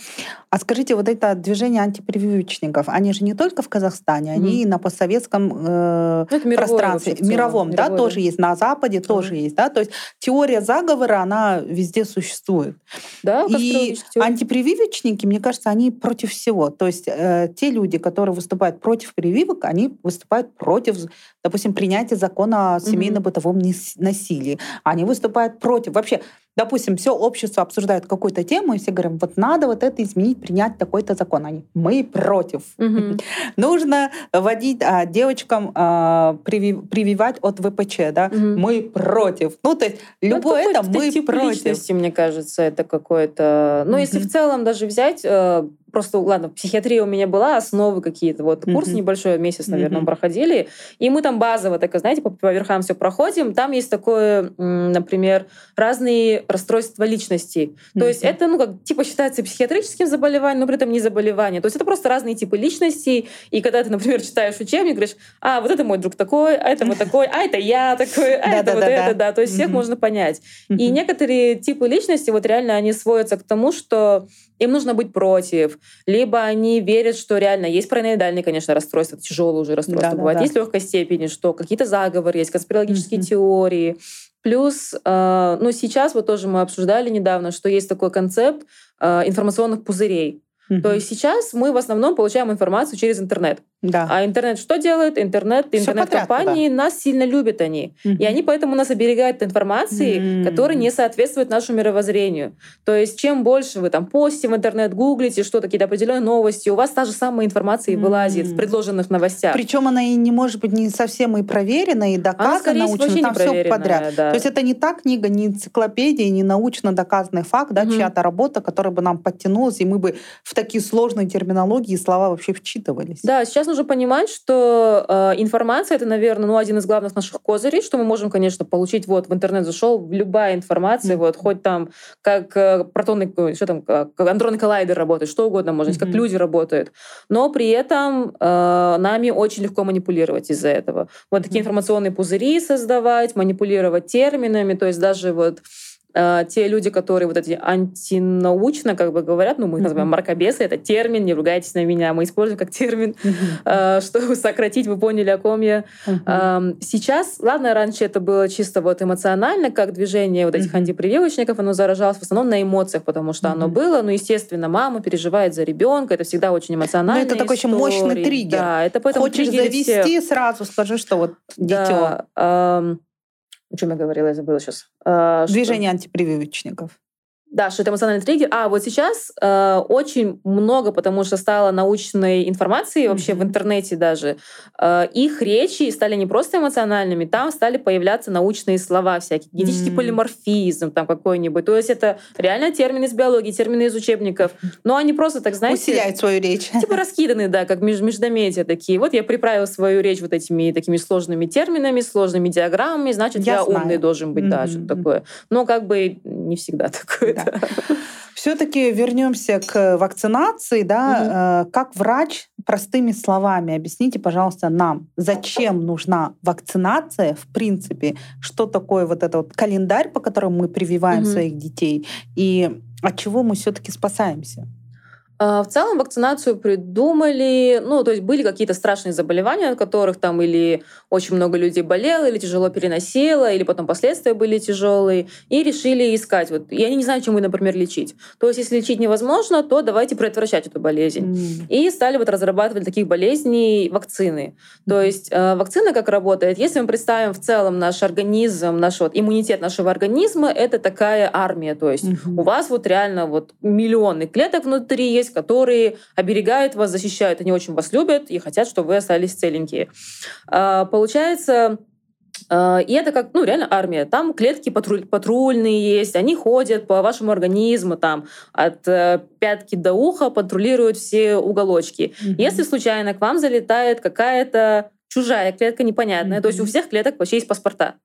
А скажите, вот это движение антипрививочников, они же не только в Казахстане, они mm. на постсоветском э, ну, пространстве, мировом, да, тоже есть, на Западе mm. тоже есть, да, то есть теория заговора, она везде существует. Да, И антипрививочники, мне кажется, они против всего. То есть э, те люди, которые выступают против прививок, они выступают против, допустим, принятия закона о семейно-бытовом mm-hmm. насилии. Они выступают против. Вообще, допустим, все общество обсуждает какую-то тему, и все говорят, вот надо вот это изменить, принять такой-то закон. Они, мы против. Угу. Нужно вводить а, девочкам а, прививать от ВПЧ, да, угу. мы против. Ну, то есть ну, любое это мы против. личности, мне кажется, это какое-то... Ну, угу. если в целом даже взять э, просто, ладно, психиатрия у меня была, основы какие-то, вот курс mm-hmm. небольшой, месяц, наверное, mm-hmm. проходили, и мы там базово, так, знаете, по, по верхам все проходим, там есть такое, например, разные расстройства личности. Mm-hmm. То есть это, ну, как, типа, считается психиатрическим заболеванием, но при этом не заболевание. То есть это просто разные типы личностей, и когда ты, например, читаешь учебник, говоришь, а, вот это мой друг такой, а это вот такой, а это я такой, а это вот это, да, то есть всех можно понять. И некоторые типы личности, вот реально они сводятся к тому, что им нужно быть против, либо они верят, что реально есть параноидальные, конечно, расстройства, тяжелые уже расстройства, да, бывают, да, да. есть легкой степени, что какие-то заговоры есть, конспирологические mm-hmm. теории. Плюс, э, ну сейчас вот тоже мы обсуждали недавно, что есть такой концепт э, информационных пузырей. Mm-hmm. То есть сейчас мы в основном получаем информацию через интернет. Да. А интернет что делает? Интернет, интернет-компании да. нас сильно любят они. Mm-hmm. И они поэтому нас оберегают информации, mm-hmm. которая не соответствует нашему мировоззрению. То есть чем больше вы там постите в интернет, гуглите что-то, какие-то определенные новости, у вас та же самая информация и mm-hmm. вылазит в предложенных новостях. Причем она и не может быть не совсем и проверена, и доказана научно, там все подряд. Да. То есть это не та книга, не энциклопедия, не научно доказанный факт, да, mm-hmm. чья-то работа, которая бы нам подтянулась, и мы бы в такие сложные терминологии и слова вообще вчитывались. Да, сейчас нужно понимать, что э, информация это, наверное, ну, один из главных наших козырей, что мы можем, конечно, получить. Вот в интернет зашел, любая информация, mm-hmm. вот хоть там как э, протонный, что там, как андронный коллайдер работает, что угодно можно, mm-hmm. как люди работают. Но при этом э, нами очень легко манипулировать из-за этого. Вот такие mm-hmm. информационные пузыри создавать, манипулировать терминами, то есть даже вот те люди, которые вот эти антинаучно как бы говорят, ну, мы их называем маркобесы, это термин, не ругайтесь на меня, мы используем как термин, э, чтобы сократить, вы поняли, о ком я. Эм, сейчас, ладно, раньше это было чисто вот эмоционально, как движение вот этих антипрививочников, оно заражалось в основном на эмоциях, потому что оно было, ну, естественно, мама переживает за ребенка, это всегда очень эмоционально. Ну, это такой еще мощный триггер. Да, это поэтому Хочешь завести, сразу скажи, что вот дитё. О чем я говорила, я забыла сейчас. А, Движение что... антипрививочников. Да, что это эмоциональный триггер. А вот сейчас э, очень много, потому что стало научной информации вообще mm-hmm. в интернете даже. Э, их речи стали не просто эмоциональными, там стали появляться научные слова всякие, генетический mm-hmm. полиморфизм там какой-нибудь. То есть это реально термины из биологии, термины из учебников. Но они просто, так знаете... Усиляют свою речь. Типа раскиданы, да, как меж междометия такие. Вот я приправила свою речь вот этими такими сложными терминами, сложными диаграммами, значит, я, я умный должен быть, mm-hmm. да, что-то такое. Но как бы не всегда такое. Да. Все-таки вернемся к вакцинации, да. Угу. Как врач, простыми словами, объясните, пожалуйста, нам, зачем нужна вакцинация, в принципе, что такое вот этот вот календарь, по которому мы прививаем угу. своих детей, и от чего мы все-таки спасаемся? А, в целом вакцинацию придумали, ну, то есть были какие-то страшные заболевания, от которых там или очень много людей болело, или тяжело переносило, или потом последствия были тяжелые, и решили искать. Вот, они не знают, чем мы, например, лечить. То есть если лечить невозможно, то давайте предотвращать эту болезнь. Mm. И стали вот разрабатывать таких болезней вакцины. То есть э, вакцина как работает? Если мы представим в целом наш организм, наш вот иммунитет нашего организма, это такая армия. То есть mm-hmm. у вас вот реально вот миллионы клеток внутри есть, есть, которые оберегают вас, защищают. Они очень вас любят и хотят, чтобы вы остались целенькие. А, получается, а, и это как, ну, реально армия. Там клетки патруль, патрульные есть, они ходят по вашему организму, там, от э, пятки до уха патрулируют все уголочки. Mm-hmm. Если случайно к вам залетает какая-то чужая клетка непонятная, mm-hmm. то есть у всех клеток вообще есть паспорта.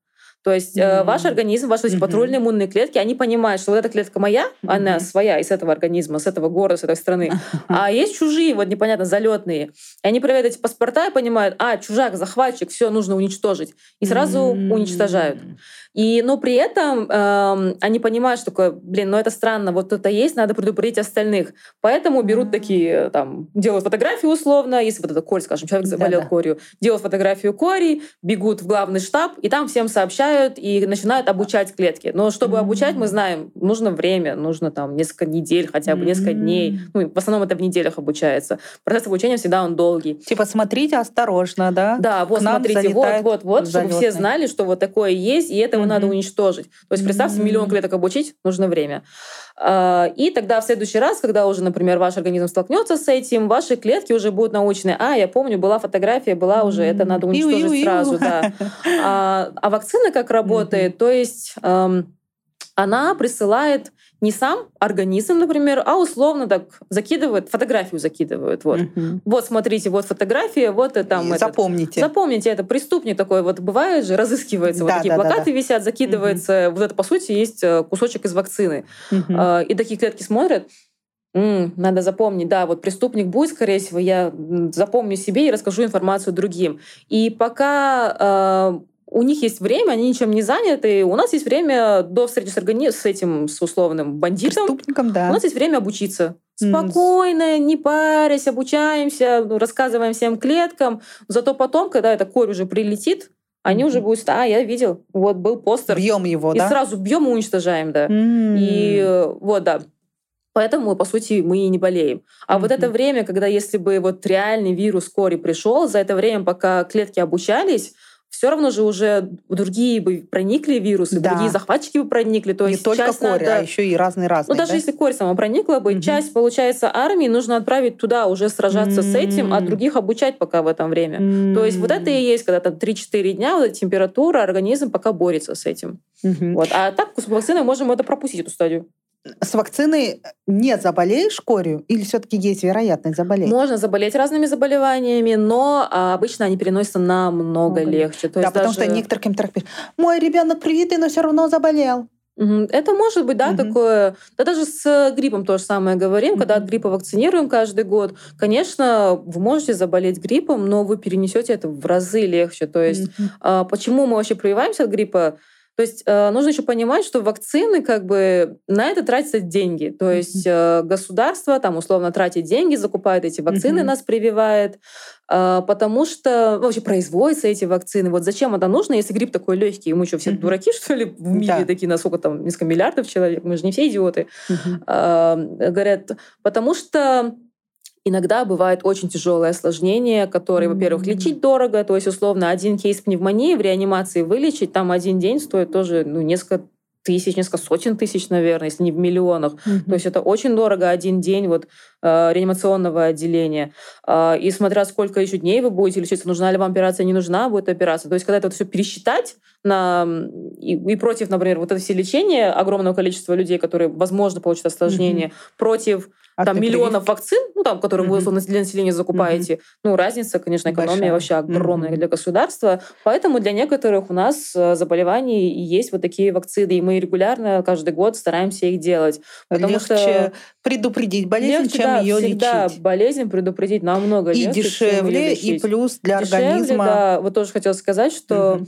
То есть mm-hmm. ваш организм, ваши mm-hmm. патрульные иммунные клетки, они понимают, что вот эта клетка моя, mm-hmm. она своя из этого организма, с этого города, с этой страны. А есть чужие, вот непонятно, залетные. И они проверяют эти паспорта и понимают, а, чужак, захватчик, все нужно уничтожить. И сразу mm-hmm. уничтожают. И, но при этом э, они понимают, что такое, блин, ну это странно, вот это есть, надо предупредить остальных. Поэтому берут такие, там, делают фотографию условно, если вот это корь, скажем, человек заболел да, да. корью, делают фотографию кори, бегут в главный штаб, и там всем сообщают и начинают обучать клетки. Но чтобы mm-hmm. обучать, мы знаем, нужно время, нужно там несколько недель, хотя бы mm-hmm. несколько дней. Ну, в основном это в неделях обучается. Процесс обучения всегда он долгий. Типа смотрите осторожно, да? Да, вот смотрите, вот, вот, вот, чтобы все знали, что вот такое есть, и это его надо уничтожить. То есть представьте, миллион клеток обучить, нужно время. А, и тогда в следующий раз, когда уже, например, ваш организм столкнется с этим, ваши клетки уже будут научены. А, я помню, была фотография, была уже, это надо уничтожить сразу. Да. А, а вакцина как работает? То есть она присылает не сам организм, например, а условно так закидывают, фотографию закидывают. Вот, угу. вот смотрите, вот фотография, вот это там. Запомните. Этот, запомните, это преступник такой, вот бывает же, разыскивается, да, вот такие да, плакаты да, да. висят, закидывается, угу. вот это по сути есть э, кусочек из вакцины. Угу. И такие клетки смотрят, М, надо запомнить, да, вот преступник будет, скорее всего, я запомню себе и расскажу информацию другим. И пока э, у них есть время, они ничем не заняты. У нас есть время до встречи с, органи... с этим, с условным бандитом. Преступником, да. У нас есть время обучиться. Спокойно, не парясь, обучаемся, рассказываем всем клеткам. Зато потом, когда эта корь уже прилетит, они mm-hmm. уже будут, а, я видел, вот был постер. Бьем его, и да? И сразу бьем и уничтожаем, да. Mm-hmm. И вот, да. Поэтому, по сути, мы и не болеем. А mm-hmm. вот это время, когда если бы вот реальный вирус кори пришел, за это время, пока клетки обучались, все равно же уже другие бы проникли вирусы, да. другие захватчики бы проникли. То не есть только корь, надо... а еще и разные-разные. Ну, даже да? если корь сама проникла бы, угу. часть, получается, армии нужно отправить туда уже сражаться mm-hmm. с этим, а других обучать пока в этом время. Mm-hmm. То есть вот это и есть, когда там 3-4 дня, вот эта температура, организм пока борется с этим. Mm-hmm. Вот. А так с вакциной можем это пропустить, эту стадию с вакциной не заболеешь корью или все-таки есть вероятность заболеть? Можно заболеть разными заболеваниями, но а, обычно они переносятся намного Много. легче. То да, потому даже... что некоторые пишут, мой ребенок привитый, но все равно заболел. Это может быть, да, угу. такое. Да даже с гриппом то же самое говорим, угу. когда от гриппа вакцинируем каждый год. Конечно, вы можете заболеть гриппом, но вы перенесете это в разы легче. То есть, угу. почему мы вообще прививаемся от гриппа? То есть э, нужно еще понимать, что вакцины как бы на это тратятся деньги. То есть э, государство там условно тратит деньги, закупает эти вакцины, mm-hmm. нас прививает, э, потому что вообще производятся эти вакцины. Вот зачем это нужно, если грипп такой легкий? Мы что, все mm-hmm. дураки, что ли, в мире да. такие, насколько там, несколько миллиардов человек? Мы же не все идиоты. Mm-hmm. Э, говорят, потому что Иногда бывает очень тяжелое осложнение, которое, во-первых, лечить дорого, то есть, условно, один кейс пневмонии в реанимации вылечить, там один день стоит тоже ну, несколько тысяч, несколько сотен тысяч, наверное, если не в миллионах. Mm-hmm. То есть это очень дорого один день вот э, реанимационного отделения. Э, и смотря сколько еще дней вы будете лечиться, нужна ли вам операция, не нужна будет операция. То есть когда это вот все пересчитать на, и, и против, например, вот это все лечение огромного количества людей, которые, возможно, получат осложнение, mm-hmm. против а там миллионов вакцин, ну там, которые mm-hmm. вы для населения закупаете, mm-hmm. ну разница, конечно, экономия Большая. вообще огромная mm-hmm. для государства. Поэтому для некоторых у нас э, заболеваний есть вот такие вакцины, и мы регулярно каждый год стараемся их делать. Потому легче что предупредить болезнь, легче, чем да, ее всегда лечить. болезнь предупредить намного и легче, дешевле, и плюс для дешевле, организма. Да, вот тоже хотела сказать, что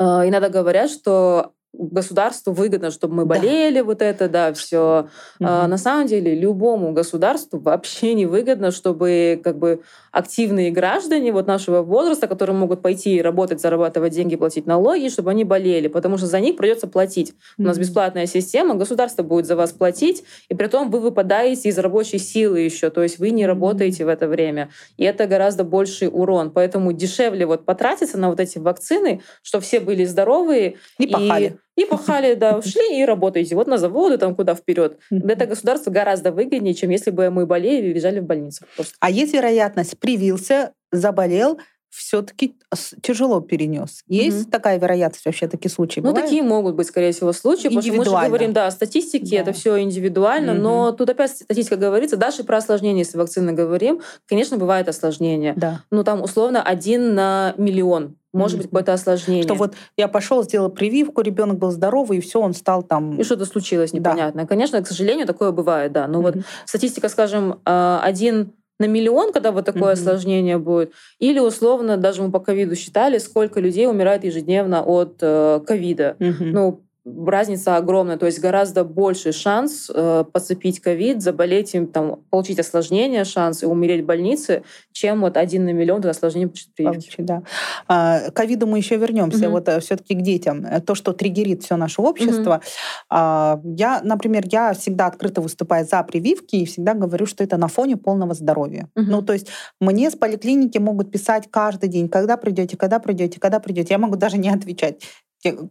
mm-hmm. иногда говорят, что государству выгодно, чтобы мы болели, да. вот это, да, все. Угу. А, на самом деле любому государству вообще не выгодно, чтобы как бы активные граждане вот нашего возраста, которые могут пойти работать, зарабатывать деньги, платить налоги, чтобы они болели, потому что за них придется платить. У нас бесплатная система, государство будет за вас платить, и при том вы выпадаете из рабочей силы еще, то есть вы не работаете в это время. И это гораздо больший урон. Поэтому дешевле вот потратиться на вот эти вакцины, чтобы все были здоровые. И, и пахали. И пахали, да, ушли и работаете. Вот на заводы, там куда вперед. Это государство гораздо выгоднее, чем если бы мы болели и лежали в больницах. Просто. А есть вероятность, привился, заболел, все-таки тяжело перенес. Есть угу. такая вероятность вообще такие случаи? Ну, бывают? такие могут быть, скорее всего, случаи. Потому что мы же говорим, да, о статистике, да. это все индивидуально, угу. но тут опять статистика говорится, даже про осложнения, если вакцины говорим, конечно, бывает осложнение. Да. Ну, там, условно, один на миллион может быть какое-то осложнение. Что вот я пошел, сделал прививку, ребенок был здоровый, и все, он стал там. И что-то случилось непонятное. Да. Конечно, к сожалению, такое бывает, да. Но mm-hmm. вот статистика, скажем, а, один на миллион, когда вот такое mm-hmm. осложнение будет, или условно, даже мы по ковиду считали, сколько людей умирает ежедневно от э, ковида. Э, mm-hmm. Ну, разница огромная, то есть гораздо больше шанс э, подцепить ковид, заболеть им, там, получить осложнение, шанс и умереть в больнице, чем вот один на миллион получить прививки. Да. А, к ковиду мы еще вернемся. Угу. Вот э, все-таки к детям. Э, то, что триггерит все наше общество. Угу. А, я, например, я всегда открыто выступаю за прививки и всегда говорю, что это на фоне полного здоровья. Угу. Ну, то есть мне с поликлиники могут писать каждый день, когда придете, когда придете, когда придете. Я могу даже не отвечать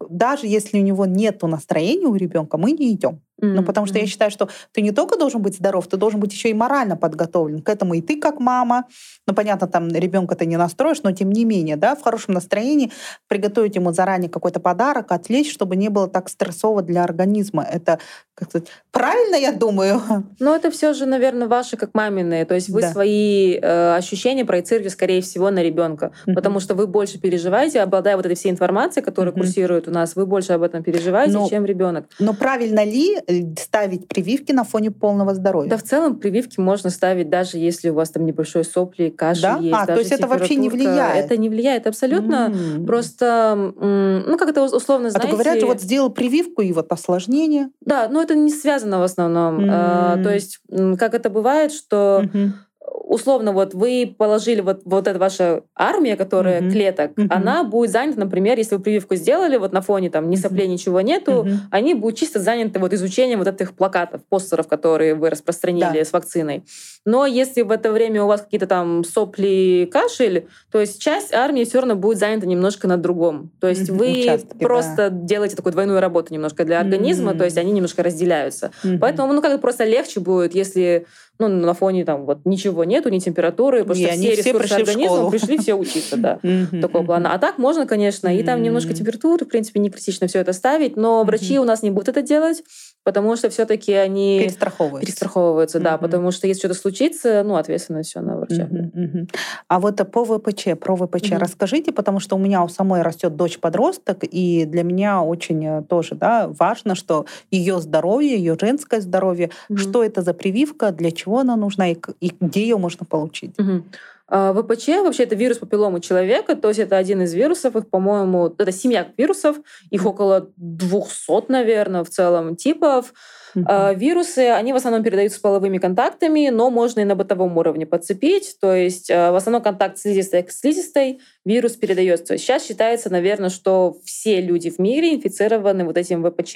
даже если у него нет настроения у ребенка, мы не идем. Mm-hmm. Ну, потому что я считаю, что ты не только должен быть здоров, ты должен быть еще и морально подготовлен к этому. И ты как мама, ну, понятно, там ребенка ты не настроишь, но тем не менее, да, в хорошем настроении приготовить ему заранее какой-то подарок, отвлечь, чтобы не было так стрессово для организма. Это, как сказать, правильно, я думаю? Ну, это все же, наверное, ваши как мамины. То есть вы да. свои э, ощущения проецируете, скорее всего, на ребенка, mm-hmm. потому что вы больше переживаете, обладая вот этой всей информацией, которая mm-hmm. курсирует у нас, вы больше об этом переживаете, но, чем ребенок. Но правильно ли ставить прививки на фоне полного здоровья? Да, в целом прививки можно ставить даже если у вас там небольшой сопли, кашель да? есть. А, то есть это вообще не влияет? Это не влияет абсолютно. Mm. Просто, ну, как это условно, знаете... А то говорят, вот сделал прививку, и вот осложнение. Да, но это не связано в основном. Mm. А, то есть, как это бывает, что... Mm-hmm условно, вот вы положили вот, вот эта ваша армия, которая mm-hmm. клеток, mm-hmm. она будет занята, например, если вы прививку сделали, вот на фоне там ни соплей, ничего нету, mm-hmm. они будут чисто заняты вот изучением вот этих плакатов, постеров, которые вы распространили да. с вакциной. Но если в это время у вас какие-то там сопли, кашель, то есть часть армии все равно будет занята немножко на другом. То есть mm-hmm. вы Участки, просто да. делаете такую двойную работу немножко для организма, mm-hmm. то есть они немножко разделяются. Mm-hmm. Поэтому, ну, как просто легче будет, если ну, на фоне там вот ничего нету, ни температуры, потому и что все ресурсы организма пришли все учиться, да, такого плана. А так можно, конечно, и там немножко температуры, в принципе, не критично все это ставить, но врачи у нас не будут это делать, потому что все-таки они перестраховываются, перестраховываются да, потому что если что-то случится, ну, ответственность все на врача. А вот по ВПЧ, про ВПЧ расскажите, потому что у меня у самой растет дочь-подросток, и для меня очень э, тоже да, важно, что ее здоровье, ее женское здоровье, что это за прививка, для чего она нужна и, и где ее можно получить. ВПЧ вообще это вирус папилломы человека, то есть это один из вирусов, их, по-моему, это семья вирусов, их около 200, наверное, в целом типов. Uh-huh. Вирусы, они в основном передаются половыми контактами, но можно и на бытовом уровне подцепить. То есть а, в основном контакт слизистой к слизистой вирус передается. Сейчас считается, наверное, что все люди в мире инфицированы вот этим ВПЧ.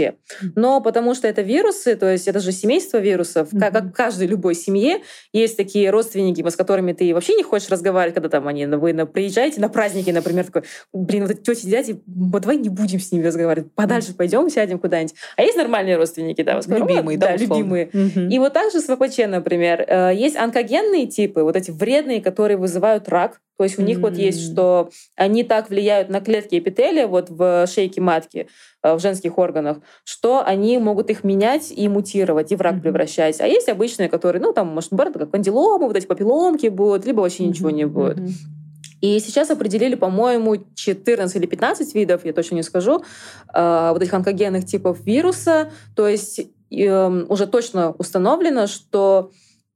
Но потому что это вирусы, то есть это же семейство вирусов, uh-huh. как, в каждой любой семье есть такие родственники, с которыми ты вообще не хочешь разговаривать, когда там они, вы на, приезжаете на праздники, например, такой, блин, вот эти тети, дяди, вот давай не будем с ними разговаривать, подальше пойдем, сядем куда-нибудь. А есть нормальные родственники, да, с любимые, да, да любимые. Угу. И вот также с ВПЧ, например, э, есть онкогенные типы, вот эти вредные, которые вызывают рак. То есть у них вот есть, что они так влияют на клетки эпителия вот в шейке матки, э, в женских органах, что они могут их менять и мутировать, и в рак mm-hmm. превращать. А есть обычные, которые, ну, там, может, быть, как кандиломы, вот эти папилломки будут, либо вообще mm-hmm. ничего не будет. Mm-hmm. И сейчас определили, по-моему, 14 или 15 видов, я точно не скажу, э, вот этих онкогенных типов вируса. То есть уже точно установлено, что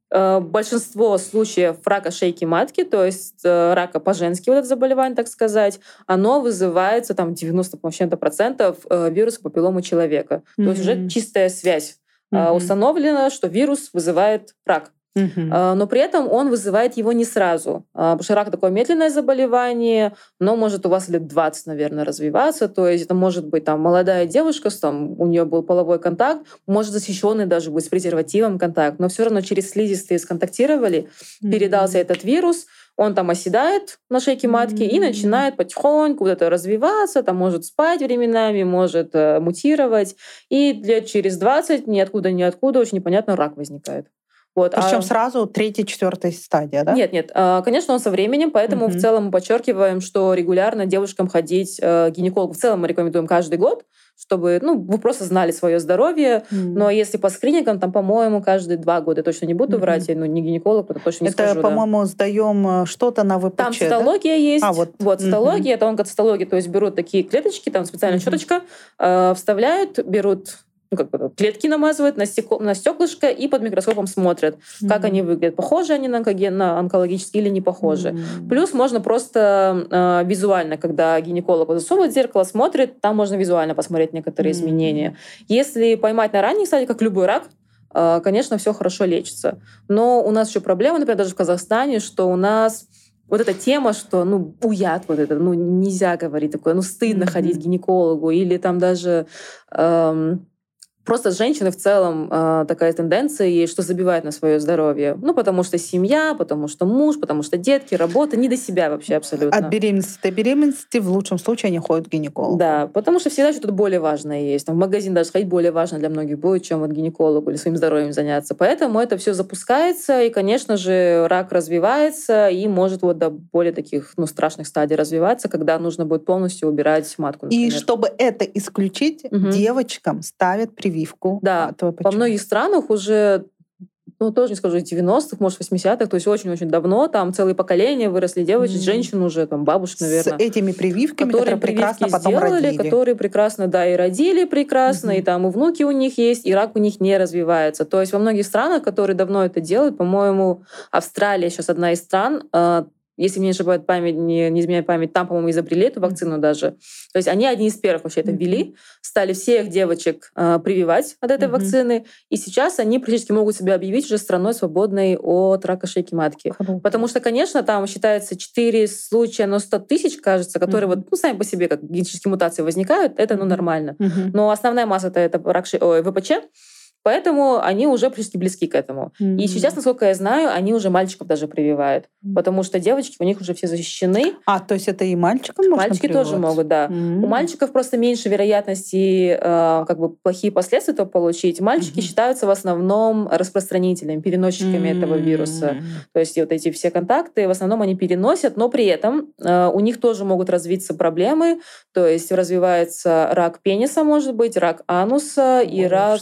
э, большинство случаев рака шейки матки, то есть э, рака по-женски, вот это заболевание, так сказать, оно вызывается там 90% э, вируса папиллома человека. Mm-hmm. То есть уже чистая связь. Mm-hmm. Установлено, что вирус вызывает рак. Угу. Но при этом он вызывает его не сразу. А, потому что рак такое медленное заболевание, но может у вас лет 20, наверное, развиваться. То есть это может быть там молодая девушка, там, у нее был половой контакт, может защищенный даже быть с презервативом контакт, но все равно через слизистые сконтактировали, угу. передался этот вирус, он там оседает на шейке матки mm-hmm. и начинает потихоньку вот это развиваться, там может спать временами, может э, мутировать. И лет через 20 ниоткуда ниоткуда очень непонятно рак возникает. Вот, Причем а... сразу третья, четвертая стадия, да? Нет, нет. А, конечно, он со временем, поэтому угу. в целом мы подчеркиваем, что регулярно девушкам ходить э, к гинекологу. В целом мы рекомендуем каждый год, чтобы, ну, вы просто знали свое здоровье. Mm. Но если по скринингам, там, по-моему, каждые два года, точно не буду mm-hmm. врать, ну, не гинеколог, это точно не это, скажу. Это, по-моему, да. сдаем э, что-то на ВПЧ, Там цитология да? есть. А, вот. Вот, цитология, mm-hmm. это онкоцитология, то есть берут такие клеточки, там специальная mm-hmm. щеточка, э, вставляют, берут ну, как бы, клетки намазывают на, стекло, на стеклышко и под микроскопом смотрят, mm-hmm. как они выглядят. Похожи они на, онкоген, на онкологические или не похожи. Mm-hmm. Плюс можно просто э, визуально, когда гинеколог засовывает зеркало, смотрит, там можно визуально посмотреть некоторые mm-hmm. изменения. Если поймать на ранних стадиях, как любой рак, э, конечно, все хорошо лечится. Но у нас еще проблема, например, даже в Казахстане, что у нас вот эта тема, что, ну, уят вот это, ну, нельзя говорить такое, ну, стыдно mm-hmm. ходить к гинекологу, или там даже... Эм, Просто женщины в целом э, такая тенденция есть, что забивают на свое здоровье. Ну, потому что семья, потому что муж, потому что детки, работа, не до себя вообще абсолютно. От беременности до беременности в лучшем случае они ходят к гинекологу. Да, потому что всегда что-то более важное есть. Там, в магазин даже ходить более важно для многих будет, чем вот гинекологу или своим здоровьем заняться. Поэтому это все запускается, и, конечно же, рак развивается и может вот до более таких ну, страшных стадий развиваться, когда нужно будет полностью убирать матку. Например. И чтобы это исключить, угу. девочкам ставят прививку прививку. Да, во многих странах уже ну, тоже не скажу, 90-х, может, 80-х, то есть очень-очень давно, там целые поколения выросли девочек, mm. женщин уже, там, бабушек, наверное. С этими прививками, которые, которые прекрасно потом сделали, родили. которые прекрасно, да, и родили прекрасно, mm-hmm. и там и внуки у них есть, и рак у них не развивается. То есть во многих странах, которые давно это делают, по-моему, Австралия сейчас одна из стран, а, если мне не ошибает память, не, не изменяет память, там, по-моему, изобрели эту вакцину даже. То есть они одни из первых вообще это ввели, стали всех девочек э, прививать от этой mm-hmm. вакцины, и сейчас они практически могут себя объявить уже страной свободной от рака шейки матки. Mm-hmm. Потому что, конечно, там считается 4 случая на 100 тысяч, кажется, которые mm-hmm. вот, ну, сами по себе как генетические мутации возникают, это, ну, нормально. Mm-hmm. Но основная масса это, это рак шей... Ой, ВПЧ, Поэтому они уже пришли близки к этому. Mm-hmm. И сейчас, насколько я знаю, они уже мальчиков даже прививают. Mm-hmm. Потому что девочки у них уже все защищены. А, то есть это и мальчикам можно Мальчики прививать? тоже могут, да. Mm-hmm. У мальчиков просто меньше вероятности э, как бы плохие последствия этого получить. Мальчики mm-hmm. считаются в основном распространителями, переносчиками mm-hmm. этого вируса. То есть вот эти все контакты, в основном они переносят, но при этом э, у них тоже могут развиться проблемы. То есть развивается рак пениса, может быть, рак ануса и Ой, рак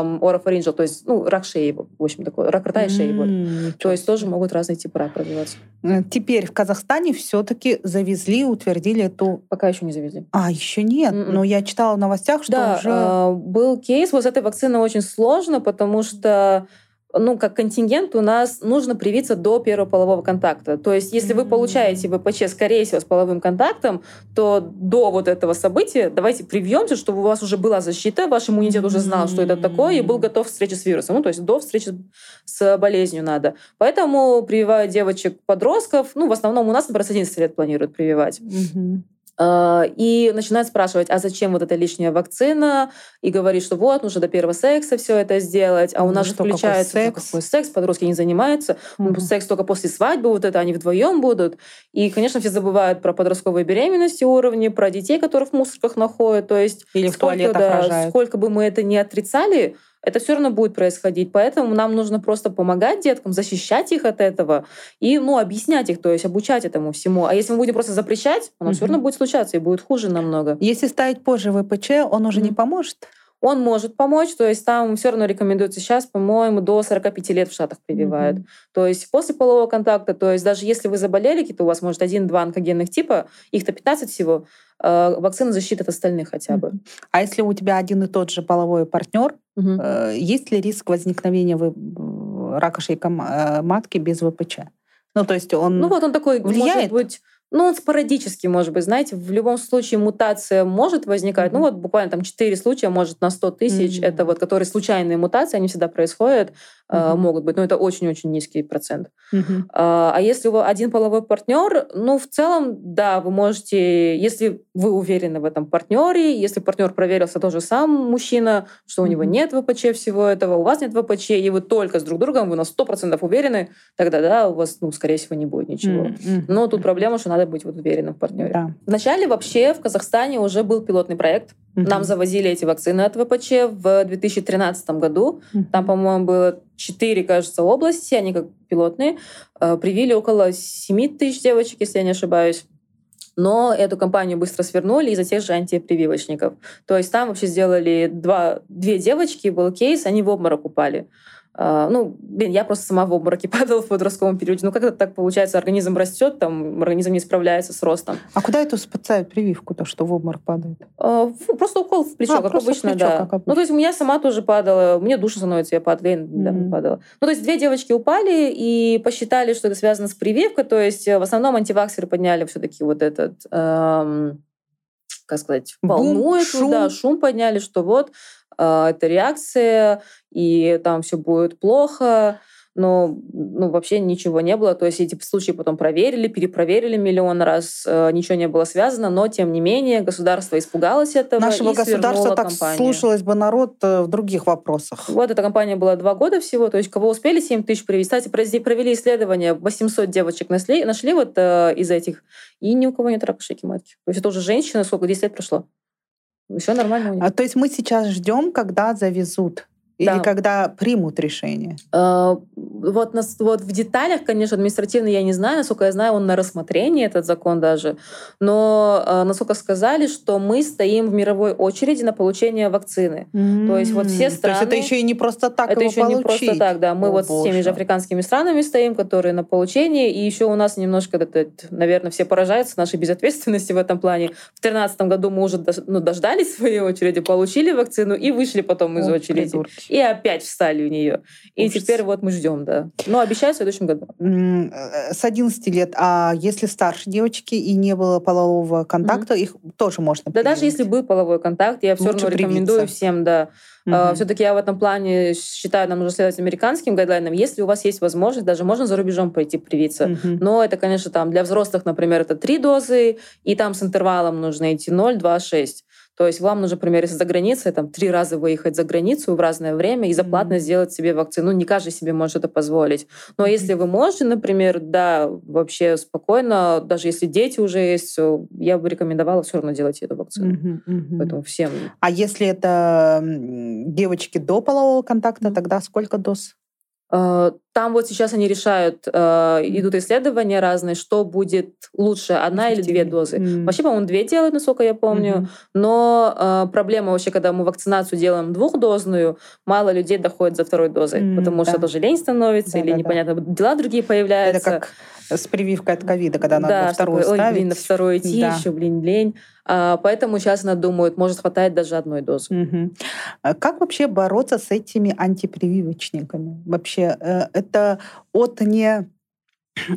эм, орофарингеал, то есть ну, рак шеи, в общем, такой, рак рта и шеи. Mm, вот. То есть тоже могут разные типы рака развиваться. Э, теперь в Казахстане все-таки завезли, утвердили эту... Пока еще не завезли. А, еще нет. Mm-mm. Но я читала в новостях, что да, уже... Э, был кейс. Вот с этой вакциной очень сложно, потому что ну, как контингент у нас нужно привиться до первого полового контакта. То есть, если вы получаете ВПЧ, скорее всего, с половым контактом, то до вот этого события давайте привьемся, чтобы у вас уже была защита, ваш иммунитет уже знал, что это такое, и был готов к встрече с вирусом. Ну, то есть до встречи с болезнью надо. Поэтому прививают девочек-подростков, ну, в основном у нас, например, с 11 лет планируют прививать. Mm-hmm. А, и начинает спрашивать, а зачем вот эта лишняя вакцина? И говорит, что вот, нужно до первого секса все это сделать, а у нас ну, же включается секс. Какой секс, подростки не занимаются, угу. секс только после свадьбы, вот это они вдвоем будут. И, конечно, все забывают про подростковые беременности уровни, про детей, которых в мусорках находят. То есть Или в сколько, да, сколько бы мы это не отрицали, это все равно будет происходить. Поэтому нам нужно просто помогать деткам, защищать их от этого и ну, объяснять их, то есть обучать этому всему. А если мы будем просто запрещать, оно угу. все равно будет случаться и будет хуже намного. Если ставить позже ВПЧ, он уже угу. не поможет? Он может помочь, то есть там все равно рекомендуется сейчас, по-моему, до 45 лет в Штатах прививают. Mm-hmm. То есть после полового контакта, то есть даже если вы заболели, какие-то у вас, может, один-два онкогенных типа, их-то 15 всего, э, вакцина защиты от остальных хотя бы. Mm-hmm. А если у тебя один и тот же половой партнер, э, есть ли риск возникновения рака шейка матки без ВПЧ. Ну, то есть он Ну, вот он такой, влияет? может быть, ну, он спорадически, может быть, знаете, в любом случае мутация может возникать. Mm-hmm. Ну, вот буквально там 4 случая, может, на 100 тысяч. Mm-hmm. Это вот, которые случайные мутации, они всегда происходят, mm-hmm. могут быть. Но это очень-очень низкий процент. Mm-hmm. А, если у вас один половой партнер, ну, в целом, да, вы можете, если вы уверены в этом партнере, если партнер проверился тоже сам мужчина, что у него нет ВПЧ всего этого, у вас нет ВПЧ, и вы только с друг другом, вы на 100% уверены, тогда, да, у вас, ну, скорее всего, не будет ничего. Mm-hmm. Но тут проблема, что надо быть вот уверенным в партнере. Да. Вначале вообще в Казахстане уже был пилотный проект. Угу. Нам завозили эти вакцины от ВПЧ в 2013 году. Угу. Там, по-моему, было четыре, кажется, области, они как пилотные. Э, привили около 7 тысяч девочек, если я не ошибаюсь. Но эту компанию быстро свернули из-за тех же антипрививочников. То есть там вообще сделали два, две девочки, был кейс, они в обморок упали. А, ну, блин, я просто сама в обмороке падала в подростковом периоде. Ну, как это так получается? Организм растет, там, организм не справляется с ростом. А куда эту спецают прививку-то, что в обморок падает? А, просто укол в плечо, а, как обычно, плечо, да. Как обычно. Ну, то есть у меня сама тоже падала, мне душа становится, я падала, я недавно mm-hmm. падала. Ну, то есть две девочки упали и посчитали, что это связано с прививкой, то есть э, в основном антиваксеры подняли все таки вот этот... Эм, как сказать, волну эту, шум. да, шум подняли, что вот это реакция, и там все будет плохо но ну, вообще ничего не было. То есть эти случаи потом проверили, перепроверили миллион раз, э, ничего не было связано, но тем не менее государство испугалось этого Нашего и государства так компанию. слушалось бы народ э, в других вопросах. Вот эта компания была два года всего, то есть кого успели 7 тысяч привести. Кстати, провели исследование, 800 девочек нашли, нашли вот э, из этих, и ни у кого нет рака шейки матки. То есть это уже женщина, сколько, 10 лет прошло. Все нормально. А, то есть мы сейчас ждем, когда завезут или да. когда примут решение? А, вот, вот в деталях, конечно, административно я не знаю, насколько я знаю, он на рассмотрении, этот закон даже. Но а, насколько сказали, что мы стоим в мировой очереди на получение вакцины. Mm-hmm. То есть вот все страны... То есть это еще и не просто так Это еще получить. не просто так, да. Мы О, вот боже. с теми же африканскими странами стоим, которые на получение, и еще у нас немножко, это, наверное, все поражаются нашей безответственности в этом плане. В 2013 году мы уже ну, дождались своей очереди, получили вакцину и вышли потом из О, очереди. Придурки и опять встали у нее. И Ужас. теперь вот мы ждем, да. Но обещаю в следующем году. Э, с 11 лет. А если старше девочки и не было полового контакта, mm-hmm. их тоже можно Да даже если был половой контакт, я все равно рекомендую всем, да. Uh-huh. Все-таки я в этом плане считаю, нам нужно следовать американским гайдлайнам. Если у вас есть возможность, даже можно за рубежом пойти привиться. Uh-huh. Но это, конечно, там для взрослых, например, это три дозы, и там с интервалом нужно идти 0, 2, 6. То есть вам нужно, например, если за границей, там, три раза выехать за границу в разное время и заплатно mm-hmm. сделать себе вакцину. Ну, не каждый себе может это позволить. Но mm-hmm. если вы можете, например, да, вообще спокойно, даже если дети уже есть, я бы рекомендовала все равно делать эту вакцину. Mm-hmm. Mm-hmm. Поэтому всем. А если это девочки до полового контакта, тогда сколько доз? Э, там вот сейчас они решают, э, идут исследования разные, что будет лучше, одна или две дозы. Mm. Вообще, по-моему, две делают, насколько я помню. Mm-hmm. Но э, проблема вообще, когда мы вакцинацию делаем двухдозную, мало людей доходит за второй дозой, mm, потому да. что тоже лень становится да, или да, непонятно, да. дела другие появляются. Это как с прививкой от ковида, когда надо да, вторую такой, ставить. Ой, блин, на вторую идти, да. еще, блин, лень. А, поэтому сейчас она думает, может хватает даже одной дозы. Угу. Как вообще бороться с этими антипрививочниками? Вообще, это это от не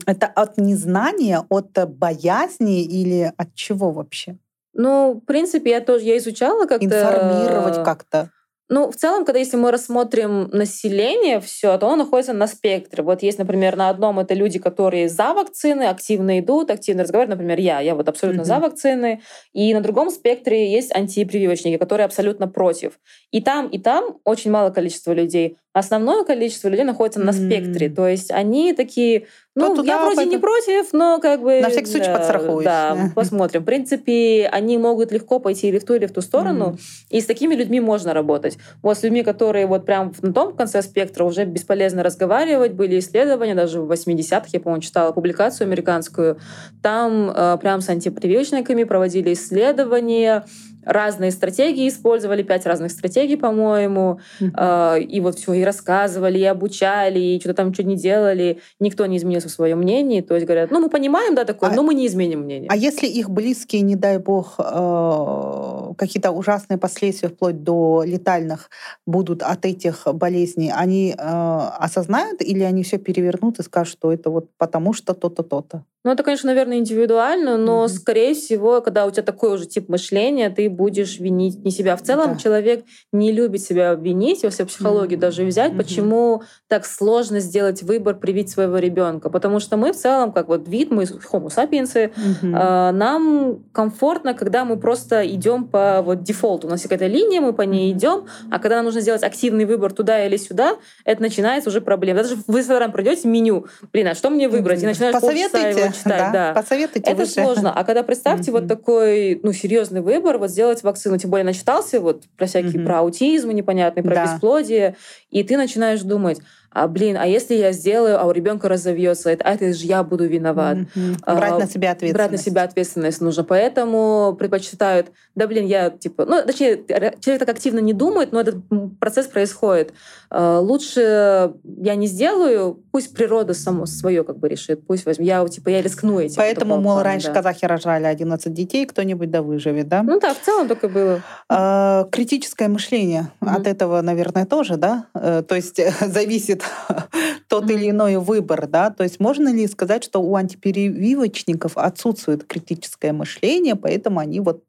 это от незнания, от боязни или от чего вообще? Ну, в принципе, я тоже я изучала как-то. Информировать как-то. Ну, в целом, когда если мы рассмотрим население, все, то оно находится на спектре. Вот есть, например, на одном это люди, которые за вакцины, активно идут, активно разговаривают. Например, я, я вот абсолютно mm-hmm. за вакцины. И на другом спектре есть антипрививочники, которые абсолютно против. И там, и там очень мало количества людей. Основное количество людей находится mm-hmm. на спектре. То есть они такие, ну, туда, я вроде пойду... не против, но как бы... На всякий случай да, подстрахуюсь. Да, посмотрим. В принципе, они могут легко пойти или в ту, или в ту сторону. Mm. И с такими людьми можно работать. Вот с людьми, которые вот прям на том конце спектра уже бесполезно разговаривать. Были исследования, даже в 80-х, я, по-моему, читала публикацию американскую. Там э, прям с антипрививочниками проводили исследования, разные стратегии использовали, пять разных стратегий, по-моему, mm-hmm. и вот все и рассказывали, и обучали, и что-то там что не делали, никто не изменился в своем мнении, то есть говорят, ну мы понимаем, да, такое, а, но мы не изменим мнение. А если их близкие, не дай бог, э, какие-то ужасные последствия вплоть до летальных будут от этих болезней, они э, осознают или они все перевернут и скажут, что это вот потому что то-то, то-то? Ну, это, конечно, наверное, индивидуально, но, mm-hmm. скорее всего, когда у тебя такой уже тип мышления, ты будешь винить не себя. В целом, да. человек не любит себя винить, если психологию mm-hmm. даже взять, mm-hmm. почему так сложно сделать выбор привить своего ребенка. Потому что мы в целом, как вот вид, мы homo sapiens, mm-hmm. э, нам комфортно, когда мы просто идем по вот дефолту. У нас есть какая-то линия, мы по ней идем, а когда нам нужно сделать активный выбор туда или сюда, это начинается уже проблема. Даже вы в Инстаграм придете меню, блин, а что мне выбрать? И начинаешь Посоветуйте читать, да. да. Посоветуйте Это выше. сложно. А когда представьте вот такой, ну, серьезный выбор, вот сделать вакцину, тем более начитался вот про всякие, про аутизм непонятный, про бесплодие, и ты начинаешь думать, а блин, а если я сделаю, а у ребенка разовьется, это, а это же я буду виноват. Mm-hmm. А, брать на себя ответственность. Брать на себя ответственность нужно. Поэтому предпочитают, да блин, я типа, ну, точнее, человек так активно не думает, но этот процесс происходит. А, лучше я не сделаю, пусть природа само свое как бы решит, пусть возьмет. Я типа, я рискну этим. Поэтому, мол, плана, раньше да. казахи рожали 11 детей, кто-нибудь да выживет, да? Ну да, в целом только было. А, критическое мышление mm-hmm. от этого, наверное, тоже, да? Э, то есть зависит тот или иной выбор, да, то есть можно ли сказать, что у антиперевивочников отсутствует критическое мышление, поэтому они вот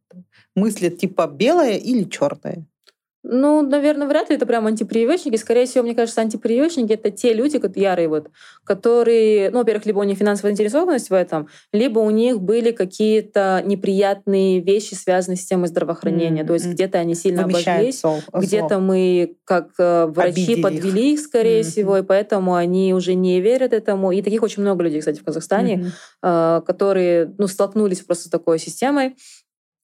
мыслят типа белое или черное? Ну, наверное, вряд ли это прям антипрививочники. Скорее всего, мне кажется, антипрививочники — это те люди, как ярые, вот, которые, ну, во-первых, либо у них финансовая заинтересованность в этом, либо у них были какие-то неприятные вещи, связанные с темой здравоохранения. Mm-hmm. То есть где-то они сильно обожглись, где-то мы, как э, врачи, Обидели подвели их, скорее mm-hmm. всего, и поэтому они уже не верят этому. И таких очень много людей, кстати, в Казахстане, mm-hmm. которые, ну, столкнулись просто с такой системой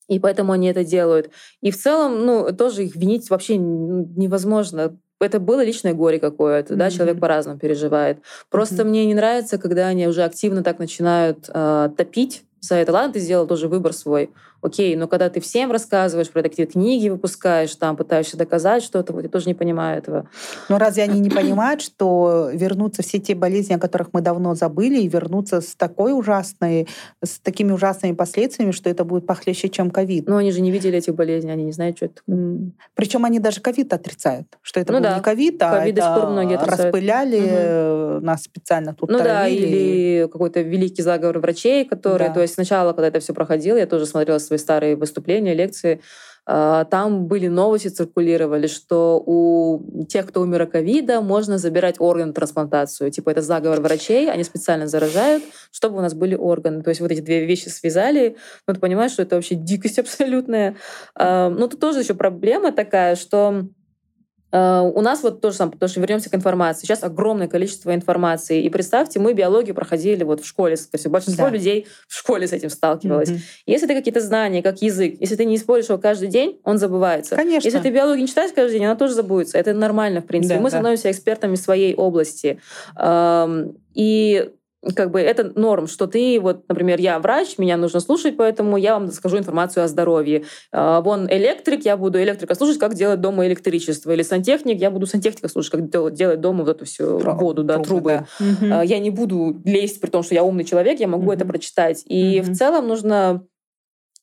и поэтому они это делают. И в целом, ну, тоже их винить вообще невозможно. Это было личное горе какое-то, mm-hmm. да, человек по-разному переживает. Просто mm-hmm. мне не нравится, когда они уже активно так начинают э, топить за это. Ладно, ты сделал тоже выбор свой. Окей, но когда ты всем рассказываешь про такие книги выпускаешь, там пытаешься доказать что-то, вот я тоже не понимаю этого. Но разве они не понимают, что вернутся все те болезни, о которых мы давно забыли, и вернутся с такой ужасной, с такими ужасными последствиями, что это будет похлеще, чем ковид? Но они же не видели этих болезней, они не знают, что это. Причем они даже ковид отрицают, что это ну был да. не ковид, а COVID это многие распыляли угу. нас специально тут Ну травили. да, или какой-то великий заговор врачей, которые, да. то есть сначала, когда это все проходило, я тоже смотрела свои старые выступления, лекции, а, там были новости, циркулировали, что у тех, кто умер от ковида, можно забирать орган трансплантацию. Типа это заговор врачей, они специально заражают, чтобы у нас были органы. То есть вот эти две вещи связали. Но ты понимаешь, что это вообще дикость абсолютная. А, но тут тоже еще проблема такая, что у нас вот тоже самое, потому что вернемся к информации. Сейчас огромное количество информации. И представьте, мы биологию проходили вот в школе. То есть большинство да. людей в школе с этим сталкивалось. Mm-hmm. Если ты какие-то знания, как язык, если ты не используешь его каждый день, он забывается. Конечно. Если ты биологию не читаешь каждый день, она тоже забудется. Это нормально, в принципе. Да, мы да. становимся экспертами своей области. И как бы это норм, что ты, вот, например, я врач, меня нужно слушать, поэтому я вам скажу информацию о здоровье. А, вон электрик, я буду электрика слушать, как делать дома электричество. Или сантехник, я буду сантехника слушать, как делать дома вот эту всю Труб, воду, да, трубы. трубы. Да. Я не буду лезть, при том, что я умный человек, я могу угу. это прочитать. И угу. в целом нужно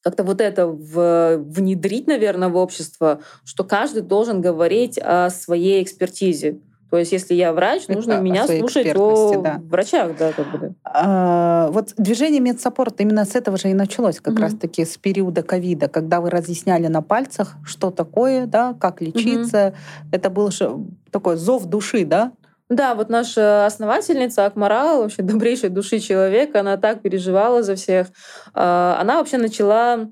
как-то вот это в, внедрить, наверное, в общество, что каждый должен говорить о своей экспертизе. То есть, если я врач, нужно Это меня слушать о да. врачах, да, как бы. А, вот движение медсаппорт именно с этого же и началось, как угу. раз-таки с периода ковида, когда вы разъясняли на пальцах, что такое, да, как лечиться. Угу. Это был такой зов души, да? Да, вот наша основательница Акмарал, вообще добрейшей души человек, она так переживала за всех. А, она вообще начала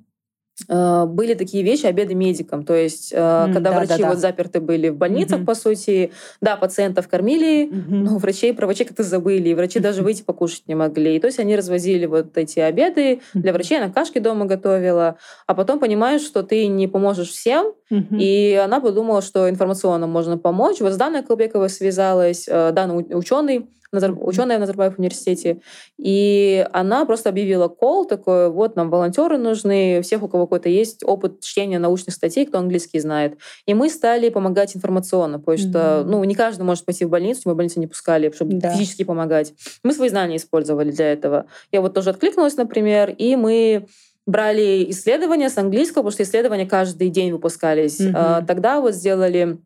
были такие вещи, обеды медикам. То есть, mm, когда да, врачи да, да. вот заперты были в больницах, mm-hmm. по сути, да, пациентов кормили, mm-hmm. но врачей про врачей как-то забыли, и врачи mm-hmm. даже выйти покушать не могли. И то есть они развозили вот эти обеды. Mm-hmm. Для врачей она кашки дома готовила. А потом понимаешь, что ты не поможешь всем, mm-hmm. и она подумала, что информационно можно помочь. Вот с Даной Колбековой связалась, э, Дана ученый, ученая в Назарбаев университете. И она просто объявила кол такой, вот нам волонтеры нужны, всех, у кого кого какой-то есть опыт чтения научных статей, кто английский знает. И мы стали помогать информационно, потому что, mm-hmm. ну, не каждый может пойти в больницу, мы в больницу не пускали, чтобы да. физически помогать. Мы свои знания использовали для этого. Я вот тоже откликнулась, например, и мы брали исследования с английского, потому что исследования каждый день выпускались. Mm-hmm. Тогда вот сделали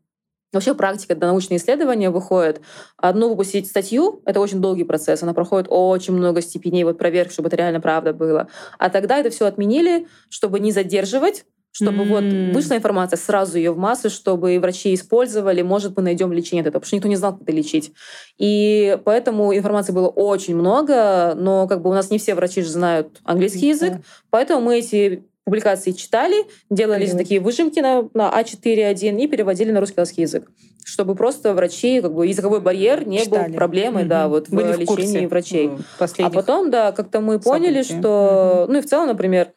Вообще практика, когда научные исследования выходят, одну выпустить статью — это очень долгий процесс, она проходит очень много степеней вот проверки, чтобы это реально правда было. А тогда это все отменили, чтобы не задерживать, чтобы mm. вот вышла информация, сразу ее в массы, чтобы врачи использовали, может, мы найдем лечение от этого, потому что никто не знал, как это лечить. И поэтому информации было очень много, но как бы у нас не все врачи же знают английский язык, поэтому мы эти публикации читали, делали mm такие выжимки на, на А4.1 и переводили на русский язык чтобы просто врачи, как бы языковой барьер не Читали. был проблемой, mm да, вот Были в, в лечении врачей. А потом, да, как-то мы поняли, событий. что, mm ну и в целом, например, а,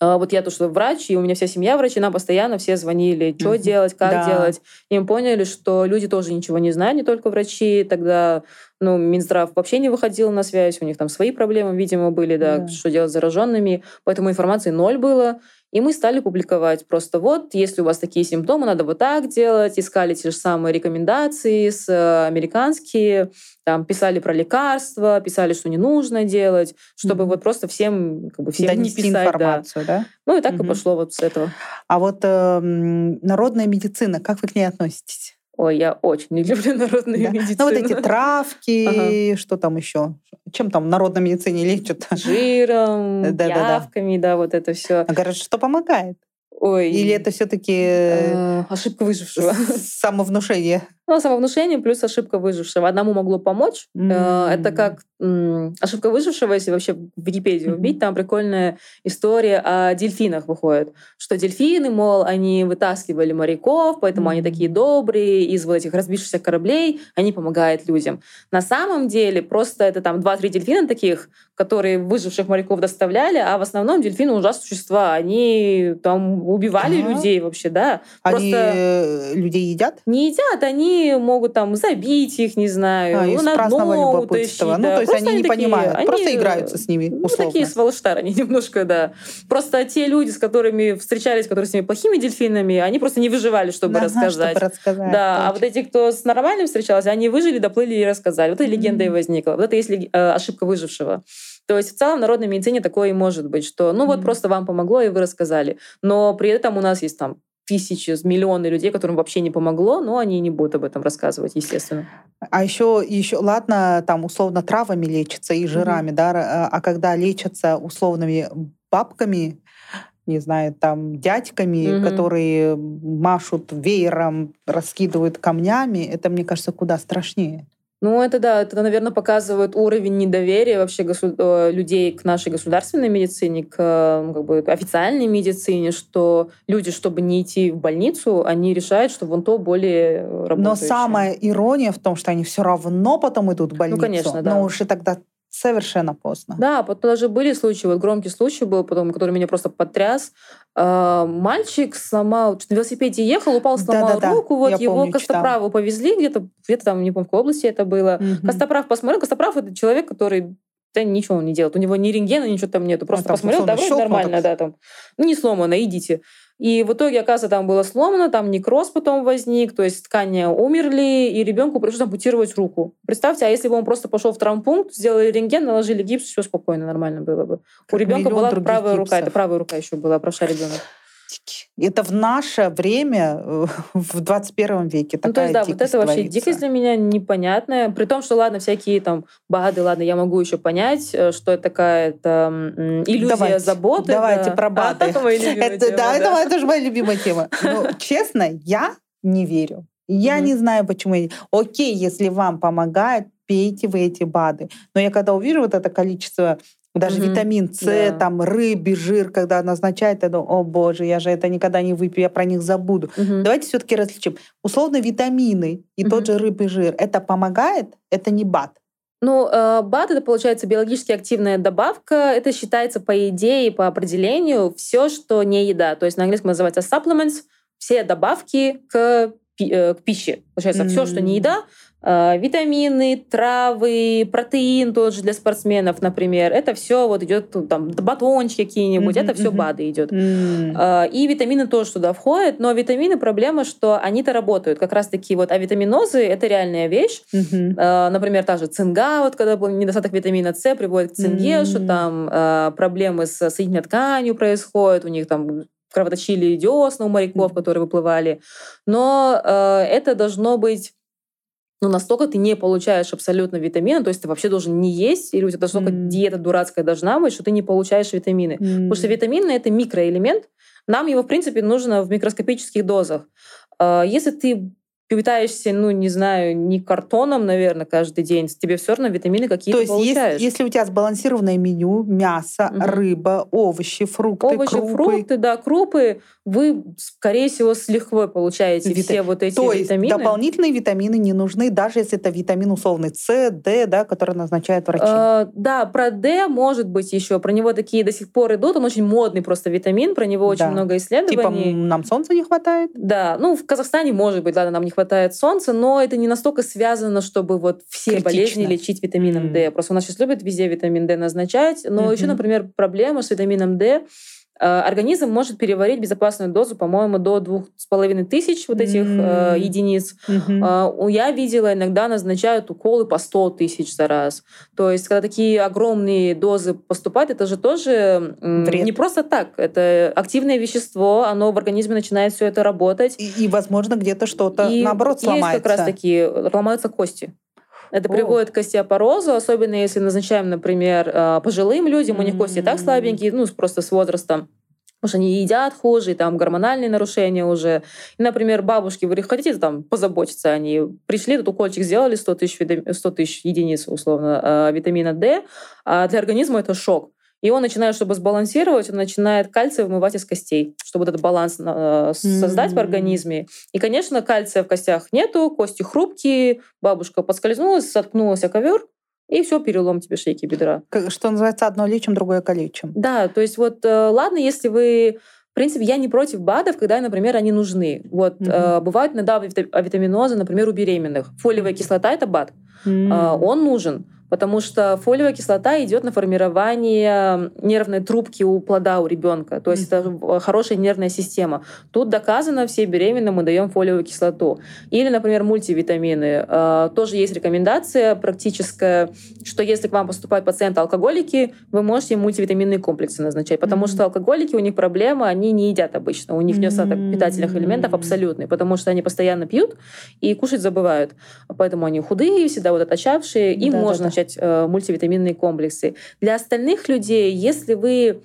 вот я то, что врач, и у меня вся семья врачи, нам постоянно все звонили, что mm-hmm. делать, как да. делать. И мы поняли, что люди тоже ничего не знают, не только врачи. Тогда ну, Минздрав вообще не выходил на связь, у них там свои проблемы, видимо, были, да, да. что делать с зараженными. Поэтому информации ноль было. И мы стали публиковать просто вот, если у вас такие симптомы, надо вот так делать. Искали те же самые рекомендации с э, американские, там писали про лекарства, писали, что не нужно делать, чтобы mm-hmm. вот просто всем как бы всем Донести не писать, информацию, да. да? Ну и так mm-hmm. и пошло вот с этого. А вот э, народная медицина, как вы к ней относитесь? Ой, я очень не люблю народную да? медицину. Ну вот эти травки, ага. что там еще? Чем там в народной медицине лечат? Жиром, да, явками, да, да. да, вот это все. А говорят, что помогает. Ой. Или это все-таки э, ошибка выжившего? Самовнушение. Ну, самовнушение плюс ошибка выжившего. Одному могло помочь. Mm. Это как ошибка выжившего, если вообще в Википедию вбить, там прикольная история о дельфинах выходит. Что дельфины, мол, они вытаскивали моряков, поэтому mm. они такие добрые, из вот этих разбившихся кораблей они помогают людям. На самом деле просто это там два-три дельфина таких, которые выживших моряков доставляли, а в основном дельфины ужасные существа. Они там убивали ага. людей вообще, да. Они Просто... Э, людей едят? Не едят, они могут там забить их, не знаю, а, из на дно утащить. Ну, да. то есть они не такие, понимают, они, просто играются с ними, условно. Ну, такие сволоштары они немножко, да. Просто те люди, с которыми встречались, которые с ними плохими дельфинами, они просто не выживали, чтобы ага, рассказать. Чтобы рассказать. Да, точно. а вот эти, кто с нормальным встречался, они выжили, доплыли и рассказали. Вот эта легенда mm-hmm. и возникла. Вот это есть э, ошибка выжившего. То есть в целом в народной медицине такое и может быть, что ну mm-hmm. вот просто вам помогло, и вы рассказали. Но при этом у нас есть там тысячи, миллионы людей, которым вообще не помогло, но они не будут об этом рассказывать, естественно. А еще, еще ладно, там условно травами лечатся и жирами, mm-hmm. да, а когда лечатся условными бабками, не знаю, там дядьками, mm-hmm. которые машут веером, раскидывают камнями, это, мне кажется, куда страшнее. Ну, это да, это, наверное, показывает уровень недоверия вообще госу- э, людей к нашей государственной медицине, к ну, как бы, официальной медицине, что люди, чтобы не идти в больницу, они решают, что вон то более работающее. Но самая ирония в том, что они все равно потом идут в больницу. Ну, конечно, да. Но уже тогда совершенно поздно. Да, потом даже были случаи, вот громкий случай был, потом, который меня просто потряс. Э, мальчик сломал, на велосипеде ехал, упал, сломал да, да, руку, вот Я его помню, Костоправу читала. повезли где-то, где-то там, не помню, в какой области это было. Угу. Костоправ посмотрел, Костоправ это человек, который да ничего он не делает. У него ни рентгена, ничего там нету. Просто а, посмотрел, да, вроде нормально, да, там. Ну, не сломано, идите. И в итоге, оказывается, там было сломано, там некроз потом возник, то есть ткани умерли, и ребенку пришлось ампутировать руку. Представьте, а если бы он просто пошел в травмпункт, сделали рентген, наложили гипс, все спокойно, нормально было бы. Как У ребенка была правая гипсов. рука, это правая рука еще была, правша ребенок. Это в наше время, э, в 21 веке. Ну, то есть, да, вот это вообще творится. дикость для меня непонятная. При том, что, ладно, всякие там БАДы, ладно, я могу еще понять, э, что это такая-то иллюзия давайте, заботы. Давайте да. про БАДы. А, это моя любимая это, тема. Да, да. это, это же моя любимая тема. Но, честно, я не верю. Я mm-hmm. не знаю, почему. Окей, если вам помогает, пейте вы эти БАДы. Но я когда увижу вот это количество даже mm-hmm. витамин С, да. там рыбий жир, когда назначают, я думаю, о боже, я же это никогда не выпью, я про них забуду. Mm-hmm. Давайте все-таки различим. Условно витамины и mm-hmm. тот же рыбий жир, это помогает, это не БАД. Ну, э, БАД это получается биологически активная добавка. Это считается по идее, по определению все, что не еда. То есть на английском называется supplements, все добавки к к пище. Получается, mm. все, что не еда, Э, витамины, травы, протеин тот же для спортсменов, например. Это все вот идет там батончики какие-нибудь, mm-hmm, это все mm-hmm. БАДы идет. Mm-hmm. И витамины тоже туда входят, но витамины проблема, что они-то работают. Как раз таки вот, а витаминозы это реальная вещь. Mm-hmm. Например, та же цинга, вот когда был недостаток витамина С, приводит к цинге, mm-hmm. что там проблемы с соединительной тканью происходят, у них там кровоточили десна у моряков, mm-hmm. которые выплывали. Но э, это должно быть но настолько ты не получаешь абсолютно витамины, то есть ты вообще должен не есть, или у тебя настолько mm. диета дурацкая должна быть, что ты не получаешь витамины. Mm. Потому что витамины — это микроэлемент, нам его, в принципе, нужно в микроскопических дозах. А, если ты питаешься, ну, не знаю, не картоном, наверное, каждый день, тебе все равно витамины какие-то То есть получаешь. Если, если у тебя сбалансированное меню, мясо, угу. рыба, овощи, фрукты, Овощи, крупы. фрукты, да, крупы, вы, скорее всего, с лихвой получаете Вита... все вот эти То витамины. есть дополнительные витамины не нужны, даже если это витамин условный С, Д, да, который назначают врачи. Э, да, про Д может быть еще. Про него такие до сих пор идут. Он очень модный просто витамин, про него очень да. много исследований. Типа нам солнца не хватает? Да, ну в Казахстане может быть, да, нам не хватает солнца, но это не настолько связано, чтобы вот все Критично. болезни лечить витамином mm. D. Просто у нас сейчас любят везде витамин D назначать. Но mm-hmm. еще, например, проблема с витамином D организм может переварить безопасную дозу, по-моему, до двух с половиной тысяч вот этих mm-hmm. э, единиц. Mm-hmm. Э, я видела, иногда назначают уколы по 100 тысяч за раз. То есть, когда такие огромные дозы поступают, это же тоже Вред. не просто так. Это активное вещество, оно в организме начинает все это работать. И, и возможно, где-то что-то, наоборот, сломается. Есть как раз-таки, ломаются кости. Это О. приводит к остеопорозу, особенно если назначаем, например, э, пожилым людям, у них кости так слабенькие, ну, просто с возрастом. Потому что они едят хуже, и там гормональные нарушения уже. И, например, бабушки, вы хотите там позаботиться, они пришли, тут укольчик сделали 100 тысяч, 100 тысяч единиц, условно, э, витамина D, а для организма это шок. И он начинает, чтобы сбалансировать, он начинает кальций вымывать из костей, чтобы этот баланс э, создать mm-hmm. в организме. И, конечно, кальция в костях нету, кости хрупкие, бабушка подскользнулась, соткнулась о ковер, и все, перелом тебе шейки бедра. Что называется, одно лечим, другое калечим. Да, то есть вот э, ладно, если вы в принципе, я не против БАДов, когда, например, они нужны. Вот mm-hmm. э, бывают иногда авитаминозы, например, у беременных. Фолиевая кислота это БАД. Mm-hmm. Э, он нужен потому что фолиевая кислота идет на формирование нервной трубки у плода у ребенка. То есть mm-hmm. это хорошая нервная система. Тут доказано, все беременным мы даем фолиевую кислоту. Или, например, мультивитамины. А, тоже есть рекомендация практическая, что если к вам поступают пациенты алкоголики, вы можете мультивитаминные комплексы назначать, потому mm-hmm. что алкоголики, у них проблема, они не едят обычно. У них недостаток питательных элементов абсолютный, потому что они постоянно пьют и кушать забывают. Поэтому они худые, всегда вот оточавшие. Им да, можно да, да начать э, мультивитаминные комплексы. Для остальных людей, если вы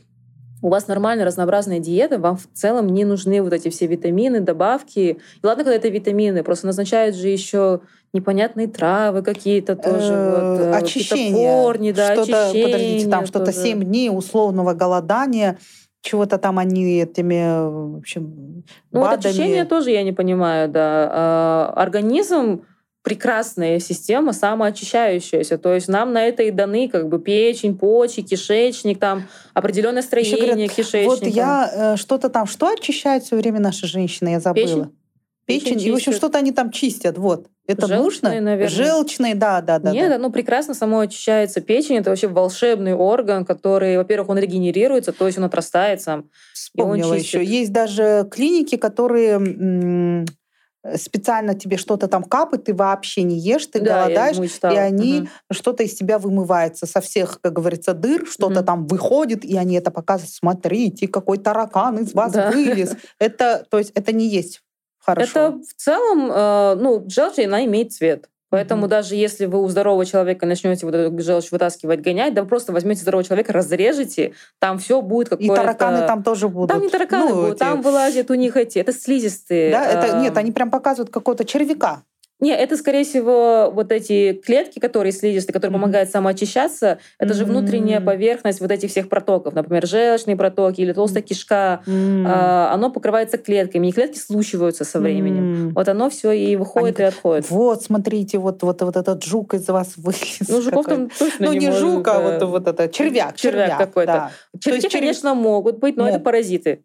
у вас нормальная разнообразная диета, вам в целом не нужны вот эти все витамины, добавки. И ладно, когда это витамины, просто назначают же еще непонятные травы какие-то тоже. Вот, э, очищение. Корни, да, что-то, очищение. Подождите, там что-то 7 дней условного голодания чего-то там они этими, в общем, Ну, БАДами... вот очищение тоже я не понимаю, да. А, организм прекрасная система, самоочищающаяся. То есть нам на это и даны как бы печень, почки, кишечник, там определенное строение говорят, кишечника. Вот я э, что-то там, что очищает все время наши женщины, я забыла. Печень? Печень, Печень и, в общем, что-то они там чистят, вот. Это Желчные, нужно? наверное. Желчные, да, да, да. Нет, да. ну прекрасно само очищается печень. Это вообще волшебный орган, который, во-первых, он регенерируется, то есть он отрастает сам. Вспомнила еще. Есть даже клиники, которые специально тебе что-то там капают, ты вообще не ешь, ты да, голодаешь, и они угу. что-то из тебя вымывается со всех, как говорится, дыр, что-то угу. там выходит, и они это показывают. Смотрите, какой таракан из вас да. вылез. Это, то есть, это не есть хорошо. Это в целом, э, ну, желчь, она имеет цвет. Поэтому mm-hmm. даже если вы у здорового человека начнете вот эту желчь вытаскивать, гонять, да просто возьмете здорового человека, разрежете, там все будет какое-то... И тараканы там тоже будут. Там не тараканы ну, будут, эти... там вылазят у них эти, это слизистые. Да, это, нет, они прям показывают какого-то червяка. Не, это, скорее всего, вот эти клетки, которые слизистые, которые mm-hmm. помогают самоочищаться, это mm-hmm. же внутренняя поверхность вот этих всех протоков, например, желчные протоки или толстая кишка. Mm-hmm. А, оно покрывается клетками, и клетки слушиваются со временем. Mm-hmm. Вот оно все и выходит Они... и отходит. Вот, смотрите, вот, вот, вот этот жук из вас вылез. Ну, жуков там точно Ну, не, не жук, а вот, вот это червяк. Червяк, червяк какой-то. Да. Червяки, есть, конечно, могут быть, но могут. это паразиты.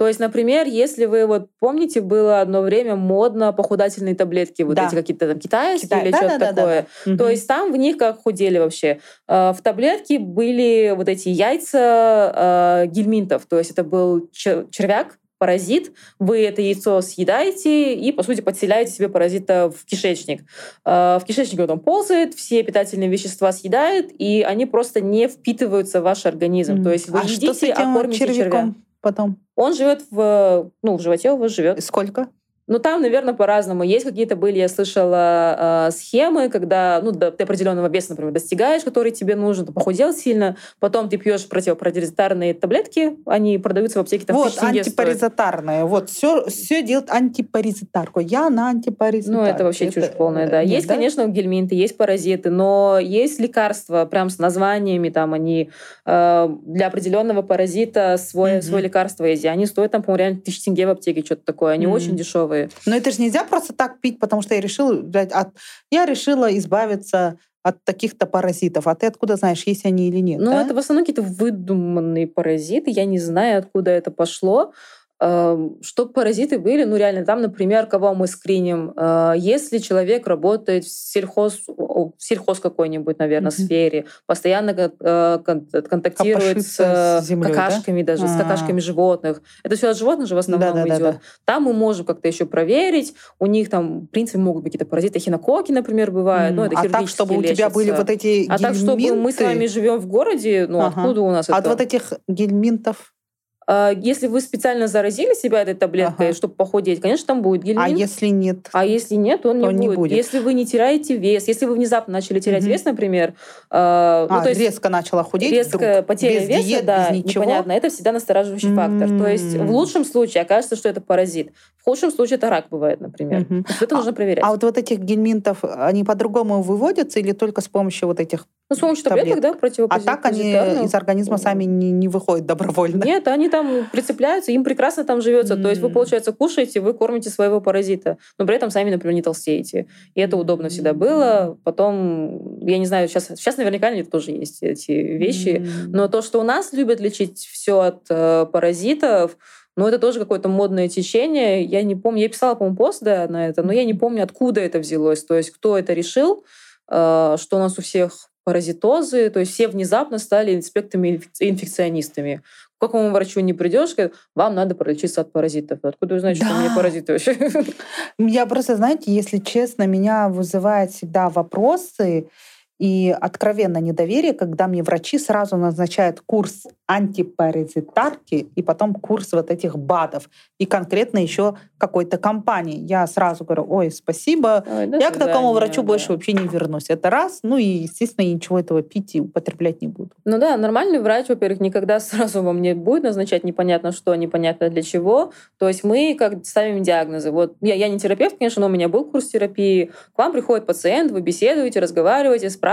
То есть, например, если вы вот помните, было одно время модно похудательные таблетки, вот Да. эти какие-то там китайские Китай- или да, что-то да, да, да, такое. да. То есть там в них как худели вообще. Э, В таблетке были вот эти яйца э, гельминтов. То есть это был чер- червяк, паразит. Вы это яйцо съедаете и, по сути, подселяете себе паразита в кишечник. Э, В кишечнике он ползает, все питательные вещества съедает, и они просто не впитываются в ваш организм. То есть вы а едите, что с этим а кормите червя. червяком потом? Он живет в, ну, в животе вас живет. Сколько? Ну, там, наверное, по-разному. Есть какие-то были, я слышала, э, схемы, когда ну, до, ты определенного веса, например, достигаешь, который тебе нужен, ты похудел сильно, потом ты пьешь противопаразитарные таблетки, они продаются в аптеке, там вот, антипаразитарное. Вот, все, все делает антипаразитарку. Я на антипаразитарку. Ну, это вообще чушь полная, да. э, нет, есть, конечно, гельминты, есть паразиты, но есть лекарства прям с названиями, там они э, для определенного паразита свой, Мгм. свое лекарство есть. И Они стоят, там, по-моему, реально тысячи тенге в аптеке, что-то такое. Они Мгм. очень дешевые. Но это же нельзя просто так пить, потому что я решила, от... я решила избавиться от таких-то паразитов. А ты откуда знаешь, есть они или нет? Ну, да? это в основном какие-то выдуманные паразиты. Я не знаю, откуда это пошло. Эм, Что паразиты были? Ну, реально, там, например, кого мы скриним? Э, Если человек работает в сельхоз, в сельхоз какой-нибудь, наверное, Мгм. сфере, постоянно э, кон- контактирует Копошится с с землей, да? какашками даже, с А. какашками животных. Это все от животных же в основном Да-да-да-да. идет. Там мы можем как-то еще проверить. У них там, в принципе, могут быть какие-то паразиты. Хинококи, например, бывают. Ну, это а так, чтобы у тебя были вот эти а так, чтобы мы с гельминты, вами живем в городе, ну Ага. откуда у нас От это? вот этих гельминтов. А, Если вы специально заразили себя этой таблеткой, Ага. чтобы похудеть, конечно, там будет гельминт. А если нет? А если нет, он не, Он не будет. будет. Если вы не теряете вес, если вы внезапно начали терять Мгм. вес, например, э, ну, а, то есть резко начала худеть резкая вдруг, потеря без веса, диет, да, без ничего. непонятно, это всегда настораживающий фактор. То есть в лучшем случае окажется, что это паразит. В худшем случае это рак бывает, например. Это нужно проверять. А вот, вот этих гельминтов, они по-другому выводятся или только с помощью вот этих? Ну, с помощью таблеток, да, А так они из организма сами не, не выходят добровольно. Нет, они там прицепляются, им прекрасно там живется. То есть вы, получается, кушаете, вы кормите своего паразита, но при этом сами, например, не толстеете. И это удобно всегда было. Потом, я не знаю, сейчас, сейчас наверняка они тоже есть, эти вещи. М. Но то, что у нас любят лечить все от э, паразитов, ну, это тоже какое-то модное течение. Я не помню, я писала, по-моему, пост да, на это, но я не помню, откуда это взялось. То есть кто это решил, э, что у нас у всех паразитозы, то есть все внезапно стали инспектами инфекционистами. К какому врачу не придешь, говорят, вам надо пролечиться от паразитов. Откуда вы знаете, что у меня Да. паразиты вообще? Я просто, знаете, если честно, меня вызывает всегда вопросы и откровенно недоверие, когда мне врачи сразу назначают курс антипаразитарки и потом курс вот этих БАДов и конкретно еще какой-то компании. Я сразу говорю, ой, спасибо, Ой, до я к такому врачу да. больше вообще не вернусь. Это раз. Ну и, естественно, я ничего этого пить и употреблять не буду. Ну да, нормальный врач, во-первых, никогда сразу вам не будет назначать непонятно что, непонятно для чего. То есть мы как ставим диагнозы. Вот я, я не терапевт, конечно, но у меня был курс терапии. К вам приходит пациент, вы беседуете, разговариваете, спрашиваете.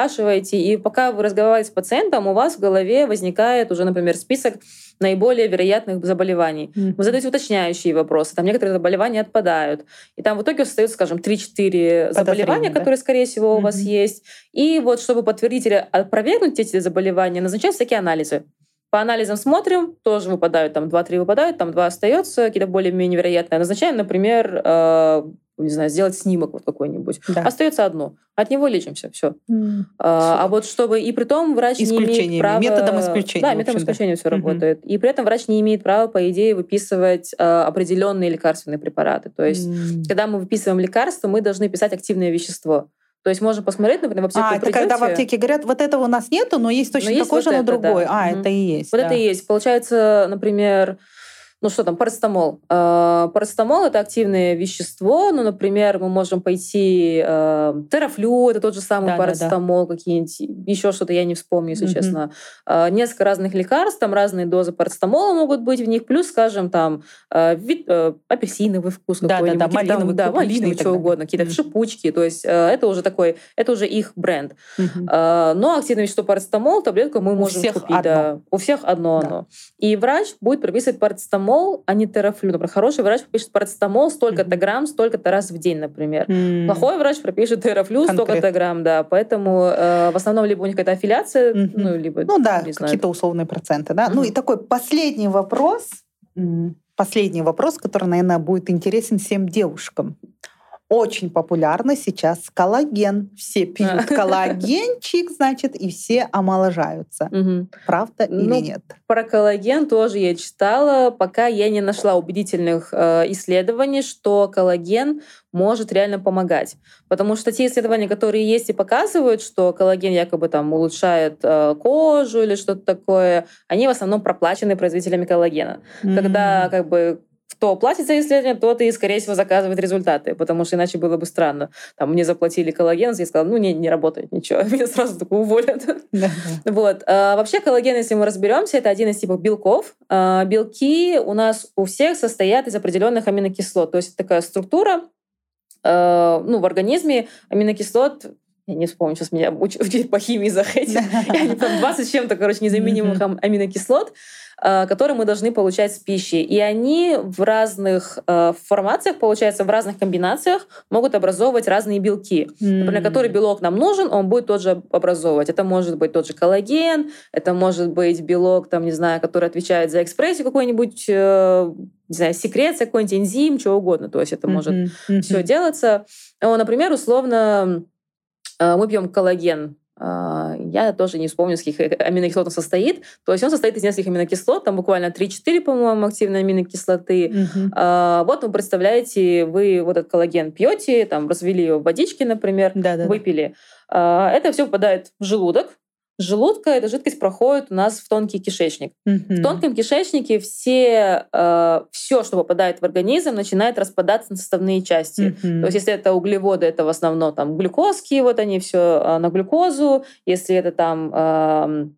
И пока вы разговариваете с пациентом, у вас в голове возникает уже, например, список наиболее вероятных заболеваний. Вы задаете уточняющие вопросы, там некоторые заболевания отпадают. И там в итоге остается, скажем, 3-4 заболевания, да? которые, скорее всего, у вас есть. И вот, чтобы подтвердить или опровергнуть эти заболевания, назначают всякие анализы. По анализам смотрим, тоже выпадают, там 2-3 выпадают, там 2 остается, какие-то более-менее вероятные. Назначаем, например, э, не знаю, сделать снимок вот какой-нибудь. Да. Остается одно. От него лечимся, все. М. А, а вот чтобы и при том врач не имеет права... методом исключения, Да, методом общем, да. исключения все работает. И при этом врач не имеет права, по идее, выписывать э, определенные лекарственные препараты. То есть, М. когда мы выписываем лекарство, мы должны писать активное вещество. То есть можно посмотреть, например, в аптеку А, это когда в аптеке говорят, вот этого у нас нету, но есть точно есть такой вот же, но это, да. другой. А, Мгм. это и есть. Вот да. это и есть. Получается, например, ну что там, парацетамол. Э, Парацетамол это активное вещество. Ну, например, мы можем пойти э, терафлю, это тот же самый Да-да-да. парацетамол, какие-нибудь еще что-то я не вспомню, если Мгм. честно. Э, Несколько разных лекарств, там разные дозы парацетамола могут быть в них, плюс, скажем, там вид- апельсиновый вкус Да-да-да, какой-нибудь, какие-то там, малиновый, да, малиновый, что угодно, какие-то Мгм. шипучки. То есть это уже такой, это уже их бренд. А, Но активное вещество парацетамол, таблетку мы У можем купить. одно. Да. У всех одно Да. оно. И врач будет прописывать парацетамол, а не терафлю. Например, хороший врач пропишет парацетамол столько-то грамм, столько-то раз в день, например. М. Плохой врач пропишет терафлю столько-то грамм, да. Поэтому э, в основном либо у них какая-то аффилиация, Мгм. ну, либо, Ну да, какие-то условные проценты, да. Ну Мгм. и такой последний вопрос. Последний вопрос, который, наверное, будет интересен всем девушкам. Очень популярно сейчас коллаген. Все пьют коллагенчик, значит, и все омоложаются. Правда или ну, нет? Про коллаген тоже я читала, пока я не нашла убедительных э, исследований, что коллаген может реально помогать. Потому что те исследования, которые есть и показывают, что коллаген якобы там улучшает э, кожу или что-то такое, они в основном проплачены производителями коллагена. Mm-hmm. Когда как бы кто платит за исследование, тот и, скорее всего, заказывает результаты, потому что иначе было бы странно. Там мне заплатили коллаген, я сказала, ну, не, не работает ничего. Меня сразу так уволят. Вот. А, вообще коллаген, если мы разберемся, это один из типов белков. А, белки у нас у всех состоят из определенных аминокислот. То есть такая структура, а, ну, в организме аминокислот я не вспомню, сейчас меня учить по химии. Я не помню, 20 с чем-то, короче, незаменимых аминокислот. Э, которые мы должны получать с пищей. И они в разных э, формациях, получается, в разных комбинациях могут образовывать разные белки. Например, который белок нам нужен, он будет тот же образовывать. Это может быть тот же коллаген, это может быть белок, там, не знаю, который отвечает за экспрессию какой-нибудь, э, не знаю, секреция, какой-нибудь энзим, что угодно. То есть это может все делаться. Например, условно, мы пьем коллаген а, я тоже не вспомню, с каких аминокислот он состоит. То есть он состоит из нескольких аминокислот, там буквально 3-4, по-моему, активные аминокислоты. Угу. А, вот вы представляете, вы вот этот коллаген пьете, там развели его в водичке, например, да -да -да. выпили. А, это все попадает в желудок, желудка эта жидкость проходит у нас в тонкий кишечник. Mm-hmm. В тонком кишечнике все, э, все, что попадает в организм, начинает распадаться на составные части. Mm-hmm. То есть если это углеводы, это в основном там глюкозки, вот они все э, на глюкозу. Если это там э,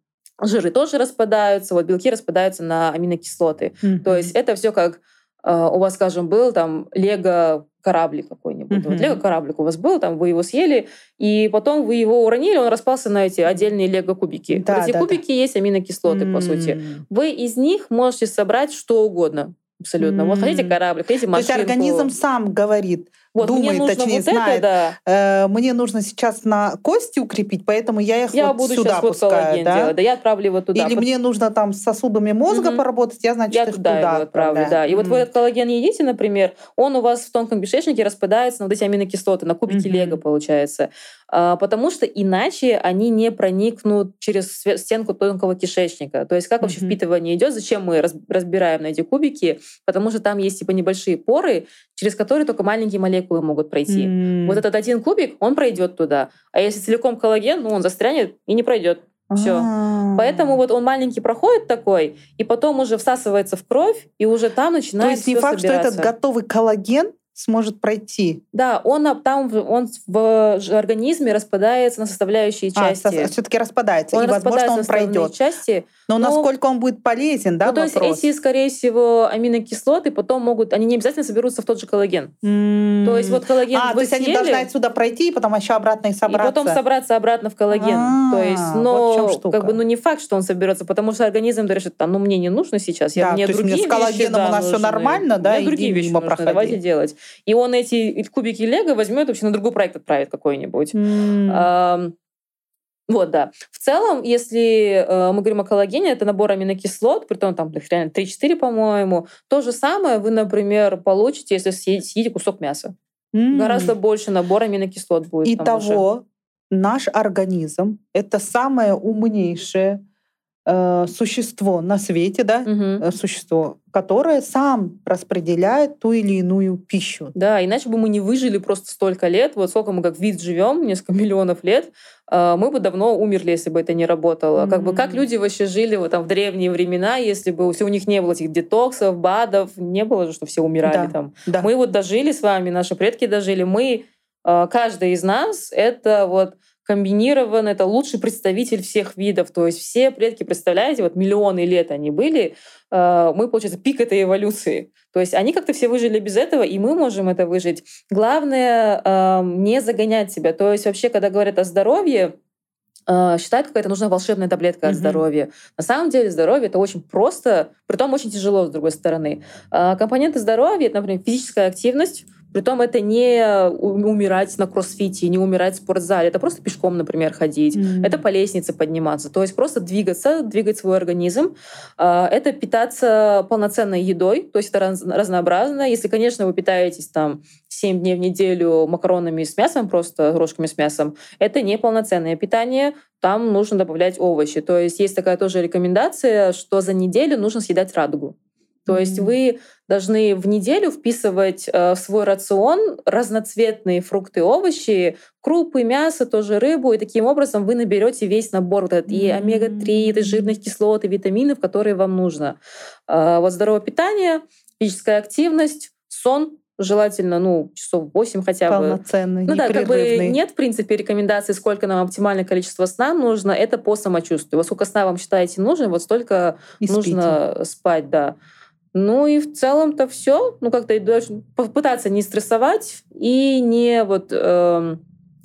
жиры тоже распадаются, вот белки распадаются на аминокислоты. Mm-hmm. То есть это все как у вас, скажем, был там лего кораблик какой-нибудь. Mm-hmm. Вот лего-кораблик у вас был, там вы его съели, и потом вы его уронили, он распался на эти отдельные лего-кубики. Да, вот эти да, кубики да. есть аминокислоты, mm-hmm. по сути. Вы из них можете собрать что угодно. Абсолютно. Mm-hmm. Вот хотите корабль, хотите машинку. То есть организм сам говорит, вот, думает, мне нужно точнее, вот знает, это, да. э, мне нужно сейчас на кости укрепить, поэтому я их я вот буду сюда сейчас пускаю. Вот да? Делать, да, я отправлю его туда. Или мне нужно там с сосудами мозга угу. поработать, я, значит, я их туда, туда его отправлю. Да. И mm. вот вы этот коллаген едите, например, он у вас в тонком кишечнике распадается на вот эти аминокислоты, на кубики mm-hmm. лего, получается. А, потому что иначе они не проникнут через стенку тонкого кишечника. То есть как вообще mm-hmm. впитывание идет, зачем мы разбираем на эти кубики, потому что там есть типа небольшие поры, через которые только маленькие молекулы могут пройти. Mm. Вот этот один кубик, он пройдет туда. А если целиком коллаген, ну он застрянет и не пройдет. Все. А-а-а. Поэтому вот он маленький проходит такой, и потом уже всасывается в кровь, и уже там начинает То есть не факт, собираться. что этот готовый коллаген сможет пройти. Да, он там он в организме распадается на составляющие а, части. А, все-таки распадается, он и возможно он пройдет. Части. Но, Но насколько он будет полезен, да? Ну, то вопрос? есть эти, скорее всего, аминокислоты потом могут, они не обязательно соберутся в тот же коллаген. Mm. То есть вот коллаген. А, то есть съели, они должны отсюда пройти и потом еще обратно и собраться. И потом собраться обратно в коллаген. А, то есть, но вот как бы, ну не факт, что он соберется, потому что организм решит, а ну мне не нужно сейчас, я да, мне то другие есть мне с коллагеном вещи, да, у нас нужны. все нормально, да, мне другие вещи нужны, давайте делать. И он эти кубики Лего возьмет вообще на другой проект отправит какой-нибудь. Mm. Вот, да. В целом, если э, мы говорим о коллагене, это набор аминокислот, при том там их реально 3-4, по-моему. То же самое вы, например, получите, если съедите кусок мяса. Mm. Гораздо больше набор аминокислот будет. Итого, наш организм — это самое умнейшее Э, существо на свете, да, угу. существо, которое сам распределяет ту или иную пищу. Да, иначе бы мы не выжили просто столько лет. Вот сколько мы как вид живем, несколько миллионов лет, э, мы бы давно умерли, если бы это не работало. Mm-hmm. Как бы как люди вообще жили вот, там, в древние времена, если бы у них не было этих детоксов, БАДов, не было же, что все умирали да, там. Да. Мы вот дожили с вами, наши предки дожили, мы, каждый из нас, это вот комбинирован, это лучший представитель всех видов. То есть все предки, представляете, вот миллионы лет они были, э, мы, получается, пик этой эволюции. То есть они как-то все выжили без этого, и мы можем это выжить. Главное эм, не загонять себя. То есть вообще, когда говорят о здоровье, э, считают, какая-то нужна волшебная таблетка mm-hmm. от здоровья. На самом деле здоровье это очень просто, при том очень тяжело, с другой стороны. Э, компоненты здоровья это, например, физическая активность, Притом это не умирать на кроссфите, не умирать в спортзале. Это просто пешком, например, ходить. Mm-hmm. Это по лестнице подниматься. То есть просто двигаться, двигать свой организм. А, это питаться полноценной едой. То есть это разнообразно. Если, конечно, вы питаетесь там 7 дней в неделю макаронами с мясом, просто рожками с мясом, это не полноценное питание. Там нужно добавлять овощи. То есть есть такая тоже рекомендация, что за неделю нужно съедать радугу. То mm-hmm. есть вы должны в неделю вписывать э, в свой рацион разноцветные фрукты, овощи, крупы, мясо, тоже рыбу, и таким образом вы наберете весь набор вот этот, и омега-3, и жирных кислот, и витаминов, которые вам нужно. Э, вот здоровое питание, физическая активность, сон, желательно, ну, часов 8 хотя бы. Полноценный, Ну да, как бы нет, в принципе, рекомендаций, сколько нам оптимальное количество сна нужно. Это по самочувствию. Вот сколько сна вам считаете нужно, вот столько и нужно спите. спать, да. Ну и в целом-то все. Ну как-то должен попытаться не стрессовать и не вот э,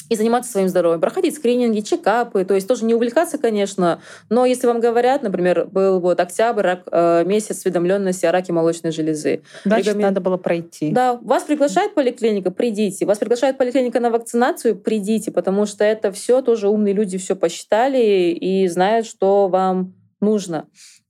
и заниматься своим здоровьем, проходить скрининги, чекапы, то есть тоже не увлекаться, конечно, но если вам говорят, например, был вот октябрь, рак, э, месяц осведомленности о раке молочной железы. Значит, Рекомен... надо было пройти. Да, вас приглашает поликлиника, придите. Вас приглашает поликлиника на вакцинацию, придите, потому что это все тоже умные люди все посчитали и знают, что вам нужно.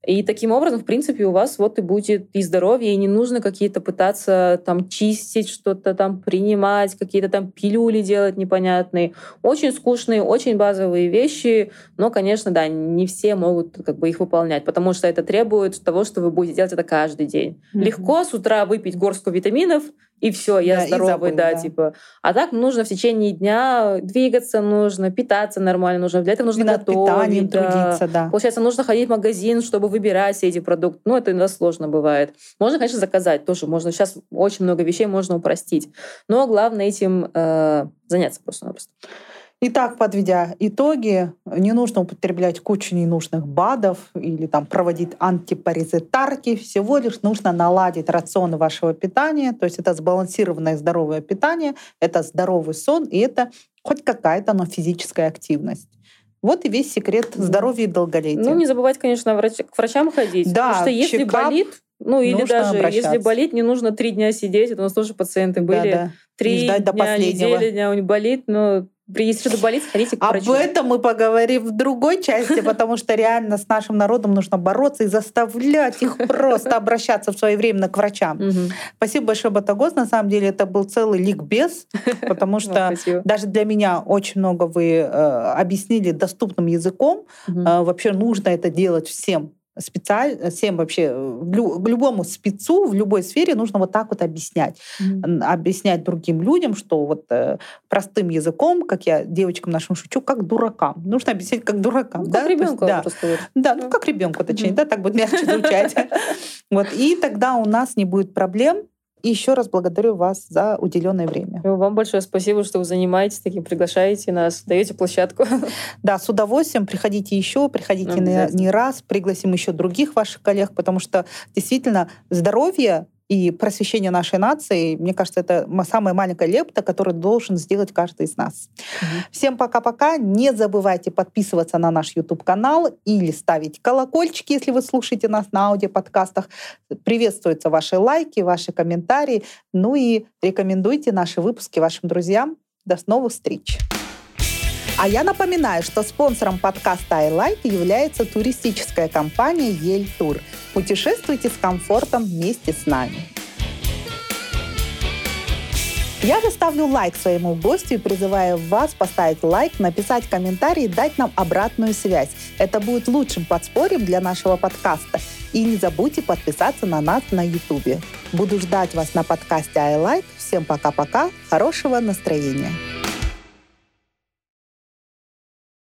И таким образом, в принципе, у вас вот и будет и здоровье, и не нужно какие-то пытаться там чистить, что-то там принимать, какие-то там пилюли делать непонятные. Очень скучные, очень базовые вещи, но, конечно, да, не все могут как бы их выполнять, потому что это требует того, что вы будете делать это каждый день. Mm-hmm. Легко с утра выпить горстку витаминов, и все, я да, здоровый, забыл, да, да, типа. А так нужно в течение дня двигаться, нужно питаться нормально, нужно для этого нужно и готовить, да. трудиться, да. Получается, нужно ходить в магазин, чтобы выбирать эти продукты. Ну, это иногда сложно бывает. Можно, конечно, заказать тоже. Можно сейчас очень много вещей можно упростить, но главное этим э, заняться просто-напросто. Итак, подведя итоги, не нужно употреблять кучу ненужных БАДов или там проводить антипаразитарки. Всего лишь нужно наладить рацион вашего питания. То есть это сбалансированное здоровое питание, это здоровый сон и это хоть какая-то, но физическая активность. Вот и весь секрет здоровья и долголетия. Ну, не забывать, конечно, врач... к врачам ходить. Да, потому что если чекап, болит, ну или даже если болит, не нужно три дня сидеть. Это у нас тоже пациенты были. Да, да. Три дня, до последнего. недели, дня у них болит, но если что-то болит, сходите к врачу. Об этом мы поговорим в другой части, потому что реально с нашим народом нужно бороться и заставлять их просто обращаться в своевременно к врачам. Спасибо большое, Батагоз. На самом деле это был целый ликбез, потому что даже для меня очень много вы э, объяснили доступным языком. Э, вообще нужно это делать всем специально, всем вообще, в любому спецу в любой сфере нужно вот так вот объяснять. Mm-hmm. Объяснять другим людям, что вот э, простым языком, как я девочкам нашим шучу, как дуракам. Нужно объяснять как дуракам. Ну, да? Как ребенку да. Да, ну как ребенку, точнее, mm-hmm. да, так будет мягче звучать. Вот, и тогда у нас не будет проблем и еще раз благодарю вас за уделенное время. Вам большое спасибо, что вы занимаетесь таким, приглашаете нас, даете площадку. Да, с удовольствием. Приходите еще, приходите не, не раз, пригласим еще других ваших коллег, потому что действительно здоровье и просвещение нашей нации, мне кажется, это самая маленькая лепта, которую должен сделать каждый из нас. Угу. Всем пока-пока. Не забывайте подписываться на наш YouTube-канал или ставить колокольчики, если вы слушаете нас на аудиоподкастах. Приветствуются ваши лайки, ваши комментарии. Ну и рекомендуйте наши выпуски вашим друзьям. До новых встреч! А я напоминаю, что спонсором подкаста iLike является туристическая компания Ель Тур. Путешествуйте с комфортом вместе с нами. Я заставлю лайк своему гостю и призываю вас поставить лайк, написать комментарий и дать нам обратную связь. Это будет лучшим подспорьем для нашего подкаста. И не забудьте подписаться на нас на YouTube. Буду ждать вас на подкасте iLike. Всем пока-пока. Хорошего настроения.